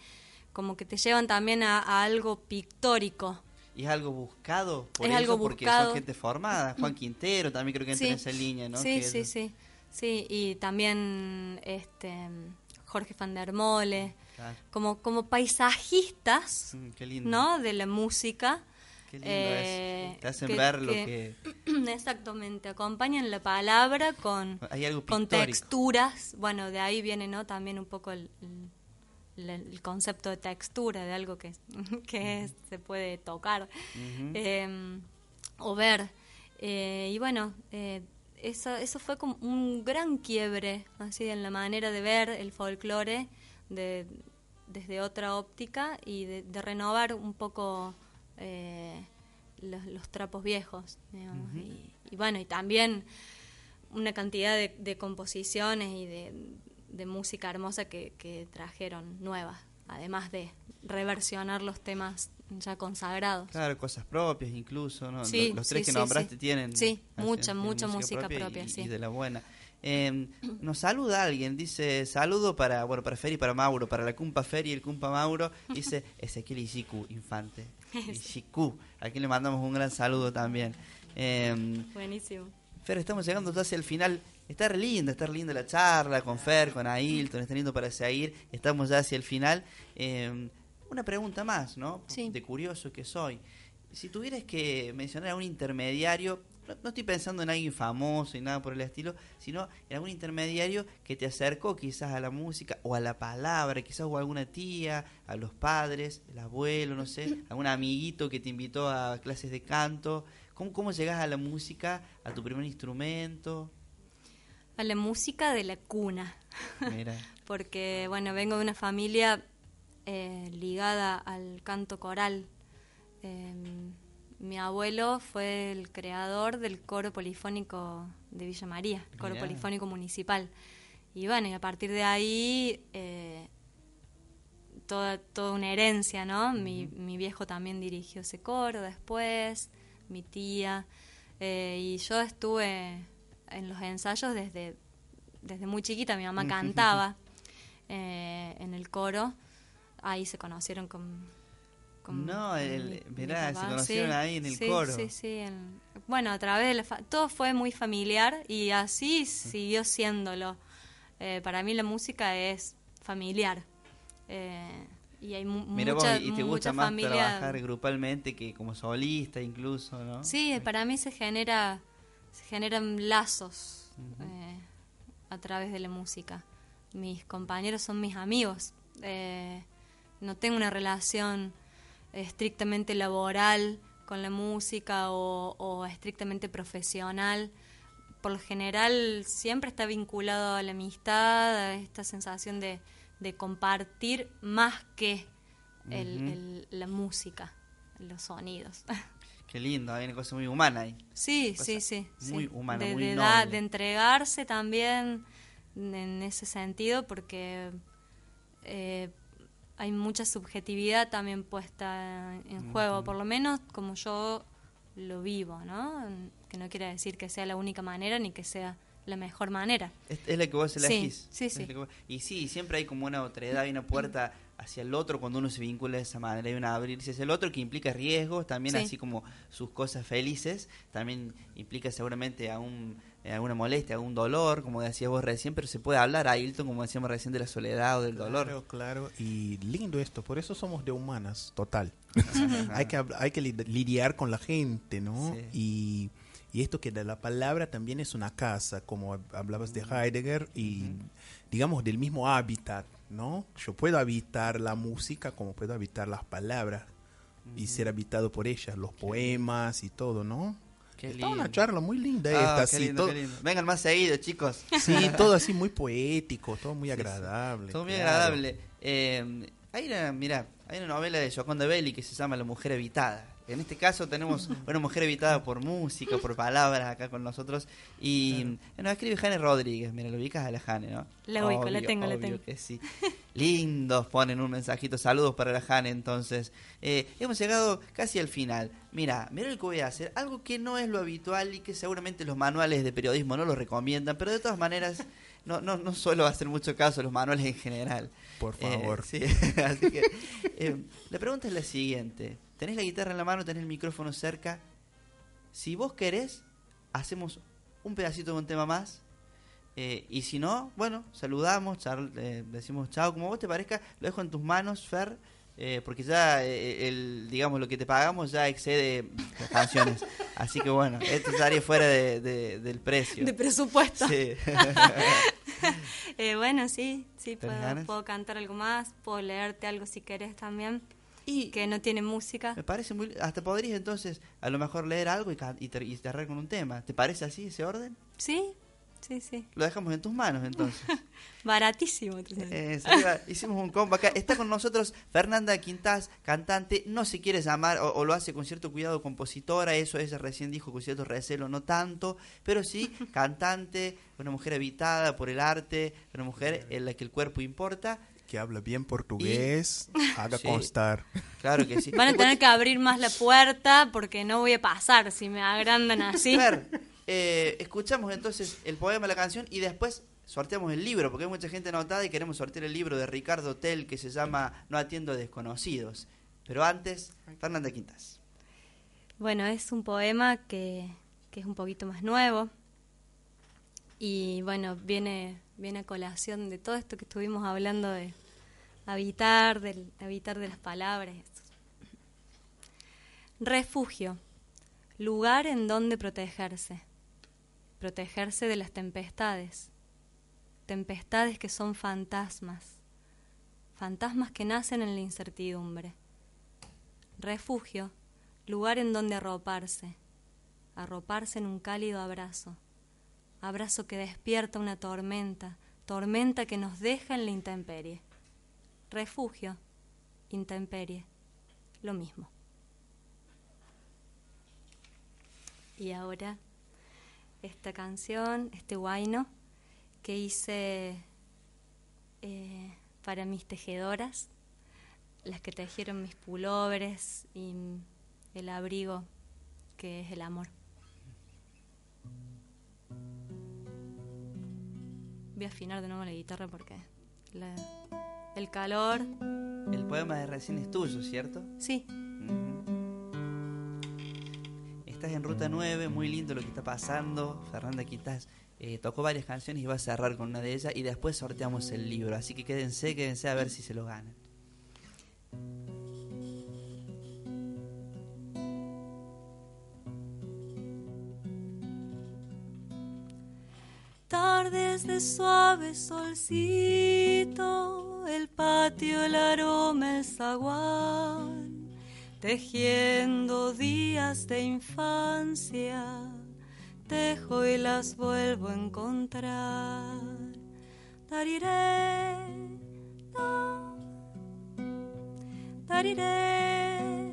como que te llevan también a, a algo pictórico. y es algo buscado por Es eso, algo porque buscado. son gente formada. Juan Quintero también creo que entra en esa línea, ¿no? Sí, Que sí, es- sí. Sí, y también este Jorge van der Mole, Claro. como, como paisajistas, Mm. ¿no? De la música. Qué lindo eh, eso. Te hacen ver lo Exactamente, acompañan la palabra con, Hay algo con texturas. Bueno, de ahí viene, ¿no? También un poco el, el- el- el concepto de textura, de algo que, que es- se puede tocar eh, o ver. Eh, y bueno, eh, eso, eso fue como un gran quiebre, así en la manera de ver el folclore de, desde otra óptica y de, de renovar un poco eh, los, los trapos viejos, digamos. Y, y bueno, y también una cantidad de, de composiciones y de, de música hermosa que, que trajeron nuevas, además de reversionar los temas ya consagrados. Claro, cosas propias incluso, ¿no? Sí, los, los tres sí, que sí, nombraste tienen... Sí, mucha, tienen mucha música propia, y, sí. y de la buena. Eh, nos saluda alguien, dice, saludo para, bueno, para Fer y para Mauro, para la Cumpa Fer y el Cumpa Mauro, dice Ezequiel Isiku, infante. Isiku, aquí le mandamos un gran saludo también. Eh, Buenísimo. Fer, estamos llegando ya hacia el final. Está re linda, está re linda la charla con Fer, con Ailton, está lindo para seguir. Estamos ya hacia el final. Eh, una pregunta más, ¿no? De curioso que soy. Si tuvieras que mencionar a un intermediario, no, no estoy pensando en alguien famoso y nada por el estilo, sino en algún intermediario que te acercó quizás a la música o a la palabra, quizás o alguna tía, a los padres, el abuelo, no sé, algún amiguito que te invitó a clases de canto. ¿Cómo, cómo llegas a la música, a tu primer instrumento? A la música de la cuna. Mira. Porque, bueno, vengo de una familia eh, ligada al canto coral. Eh, mi abuelo fue el creador del coro polifónico de Villa María, el coro Mirá. polifónico municipal. Y bueno, y a partir de ahí, eh, toda, toda una herencia, ¿no? mi, mi viejo también dirigió ese coro después. mi tía. eh, y yo estuve en los ensayos desde, desde muy chiquita. Mi mamá cantaba eh, en el coro. Ahí se conocieron con. Con- No, el- mi- mi mirá, se conocieron ahí en el sí, coro. Sí, sí, en- bueno, a través de la. fa- todo fue muy familiar y así siguió siéndolo. Eh, para mí la música es familiar. Eh, y hay mu- Mira vos, y te gusta más familia. trabajar grupalmente que como solista incluso, ¿no? Sí, para mí se genera se generan lazos eh, a través de la música. Mis compañeros son mis amigos. No tengo una relación estrictamente laboral con la música o, o estrictamente profesional. Por lo general siempre está vinculado a la amistad, a esta sensación de, de compartir más que el- la música, los sonidos. Qué lindo, hay una cosa muy humana ahí. Sí, sí, sí. Muy sí. humana, de, muy de, noble. da- de entregarse también en ese sentido, porque eh, hay mucha subjetividad también puesta en juego, por lo menos como yo lo vivo, ¿no? Que no quiere decir que sea la única manera ni que sea la mejor manera. Es, es la que vos Sí, elegís. sí, sí. que vos- Y sí, siempre hay como una otredad, hay una puerta hacia el otro cuando uno se vincula de esa manera. Hay una abrirse hacia el otro que implica riesgos, también Sí. así como sus cosas felices, también implica seguramente a un, eh, alguna molestia, algún dolor, como decías vos recién, pero se puede hablar, Ailton, como decíamos recién, de la soledad o del dolor. Claro, claro. Y lindo esto, por eso somos de humanas, total. hay que hay que lid- lidiar con la gente, ¿no? Y, y esto que de la palabra también es una casa, como hab- hablabas de Heidegger, y digamos del mismo hábitat, ¿no? Yo puedo habitar la música como puedo habitar las palabras y ser habitado por ellas, los poemas y todo, ¿no? Qué Está una lindo. charla muy linda Ah, esta, así, lindo, todo-. Vengan más seguido, chicos. Sí, todo así muy poético, todo muy Sí, sí. agradable. Todo muy claro. agradable. Eh, hay una, mira, hay una novela de Joconda Belli que se llama La mujer evitada. En este caso tenemos una mujer evitada por música, por palabras acá con nosotros. Y eh, nos escribe Jane Rodríguez. Mira, lo ubicas a la Jane, ¿no? La ubico, la Obvio, tengo, la obvio tengo. que sí. Lindos ponen un mensajito. Saludos para la Jane, entonces. Eh, hemos llegado casi al final. Mira, mira lo que voy a hacer. Algo que no es lo habitual y que seguramente los manuales de periodismo no lo recomiendan, pero de todas maneras no, no, no suelo hacer mucho caso a los manuales en general. Por Eh, favor. sí, así que eh, la pregunta es la siguiente. Tenés la guitarra en la mano, tenés el micrófono cerca. Si vos querés, hacemos un pedacito de un tema más. Eh, y si no, bueno, saludamos, eh, decimos chao, como vos te parezca, lo dejo en tus manos, Fer, eh, porque ya eh, el, digamos lo que te pagamos ya excede las canciones. Así que bueno, esto estaría fuera de- de- del precio. De presupuesto. Sí. Bueno, sí, sí, ¿Tenés puedo, puedo cantar algo más, puedo leerte algo si querés también, que no tiene música. Me parece muy... Hasta podrías entonces a lo mejor leer algo y, y, ter- y cerrar con un tema. ¿Te parece así ese orden? Sí, sí, sí. Lo dejamos en tus manos entonces. Baratísimo. Eh, hicimos un combo acá. Está con nosotros Fernanda Quintás, cantante. No se quiere llamar o, o lo hace con cierto cuidado compositora. Eso ella recién dijo con cierto recelo, no tanto. Pero sí, cantante, una mujer habitada por el arte, una mujer en la que el cuerpo importa. Que habla bien portugués, haga Sí. constar. Claro que sí. Van a tener que abrir más la puerta porque no voy a pasar si me agrandan así. Fer, eh, escuchamos entonces el poema, la canción y después sorteamos el libro, porque hay mucha gente anotada y queremos sortear el libro de Ricardo Tell que se llama No atiendo a desconocidos. Pero antes, Fernanda Quintas. Bueno, es un poema que, que es un poquito más nuevo y bueno, viene, viene a colación de todo esto que estuvimos hablando de habitar, del habitar de las palabras. Refugio, lugar en donde protegerse, protegerse de las tempestades, tempestades que son fantasmas, fantasmas que nacen en la incertidumbre. Refugio, lugar en donde arroparse, arroparse en un cálido abrazo, abrazo que despierta una tormenta, tormenta que nos deja en la intemperie. Refugio, intemperie, lo mismo. Y ahora esta canción, este guayno que hice eh, para mis tejedoras, las que tejieron mis pulóveres y el abrigo que es el amor. Voy a afinar de nuevo la guitarra porque la- el calor. El poema de recién es tuyo, ¿cierto? Sí. Estás en ruta 9, muy lindo lo que está pasando. Fernanda Quitas eh, tocó varias canciones y va a cerrar con una de ellas y después sorteamos el libro. Así que quédense, quédense a ver si se lo ganan. Tardes de suave solcito, el patio, el aroma, el zaguán, tejiendo días de infancia, tejo y las vuelvo a encontrar. Tariré, ta, tariré,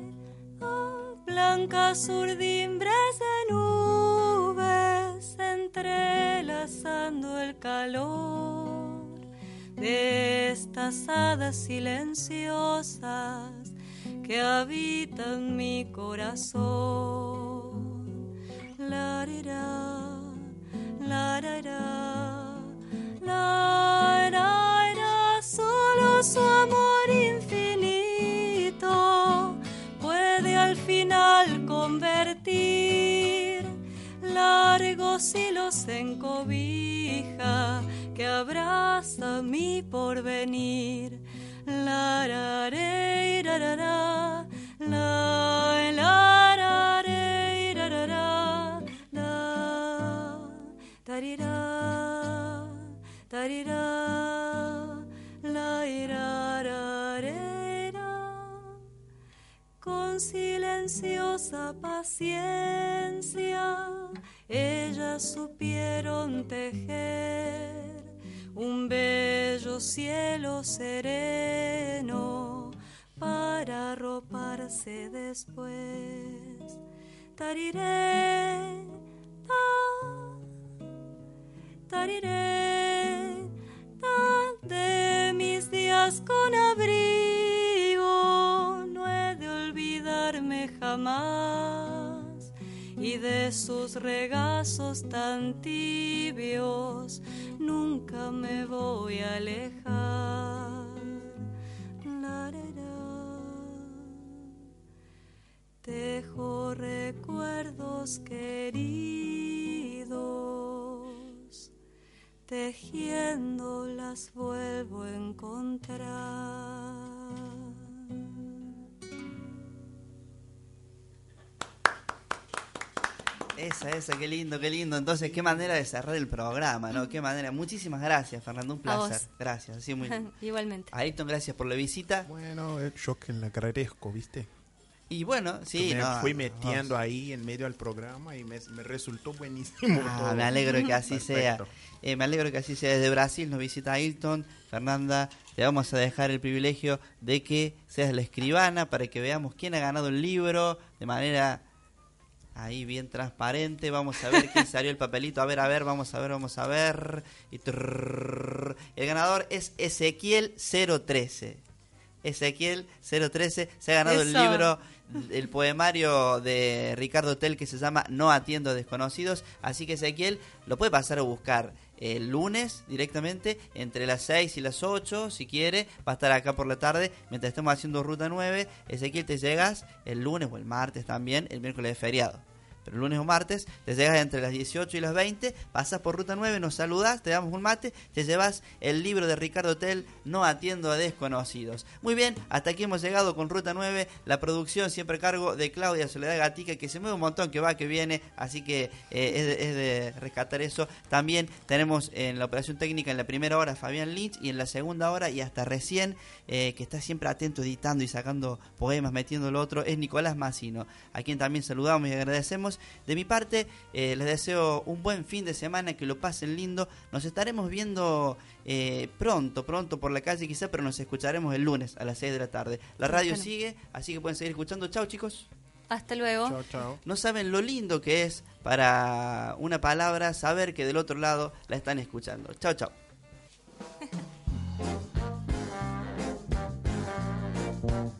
oh, blancas urdimbres de nubes entrelazando el calor de estas hadas silenciosas que habitan mi corazón. La la la rirá, solo su amor infinito puede al final convertir largos hilos en cobija que abraza mi porvenir. La ra re, ra, ra, la la ra re, ra, ra, ra, la tarirá, tarirá, la ira, ra, ra. Con silenciosa paciencia, ellas supieron tejer un bello cielo sereno para arroparse después. Tariré, ta, tariré, ta, de mis días con abrigo, no he de olvidarme jamás y de sus regazos tan tibios nunca me voy a alejar. La, ra, ra. Tejo recuerdos queridos, tejiendo las vuelvo a encontrar. Esa, esa, qué lindo, qué lindo. Entonces, qué manera de cerrar el programa, ¿no? Qué manera. Muchísimas gracias, Fernando. Un A placer. Gracias. Así muy. Igualmente. Ayrton, gracias por la visita. Bueno, eh, yo que la agradezco, ¿viste? Y bueno, sí, me no, fui no, metiendo ahí en medio del programa y me, me resultó buenísimo. Ah, todo. me alegro que así sea. Eh, me alegro que así sea. Desde Brasil nos visita Ayrton. Fernanda, te vamos a dejar el privilegio de que seas la escribana para que veamos quién ha ganado el libro de manera ahí bien transparente. Vamos a ver quién salió el papelito. A ver, a ver, vamos a ver, vamos a ver. Y el ganador es Ezequiel 013. Ezequiel 013 se ha ganado el libro, el poemario de Ricardo Tell que se llama No atiendo a desconocidos. Así que Ezequiel lo puede pasar a buscar el lunes directamente entre las 6 y las 8 si quiere. Va a estar acá por la tarde mientras estemos haciendo ruta 9. Ezequiel te llegas el lunes o el martes también, el miércoles de feriado. Pero lunes o martes te llegas entre las 18 y las 20, pasas por ruta 9, nos saludas, te damos un mate, te llevas el libro de Ricardo Tell, No atiendo a desconocidos. Muy bien, hasta aquí hemos llegado con ruta 9, la producción siempre a cargo de Claudia Soledad Gatica, que se mueve un montón, que va, que viene, así que eh, es, de, es de rescatar eso. También tenemos en la operación técnica en la primera hora Fabián Lynch y en la segunda hora y hasta recién, eh, que está siempre atento editando y sacando poemas, metiendo lo otro, es Nicolás Massino, a quien también saludamos y agradecemos. De mi parte, eh, les deseo un buen fin de semana, que lo pasen lindo. Nos estaremos viendo eh, pronto, pronto por la calle quizá, pero nos escucharemos el lunes a las 6 de la tarde. La radio sigue, así que pueden seguir escuchando. Chao chicos. Hasta luego. Chao, chao. No saben lo lindo que es para una palabra saber que del otro lado la están escuchando. Chao, chao.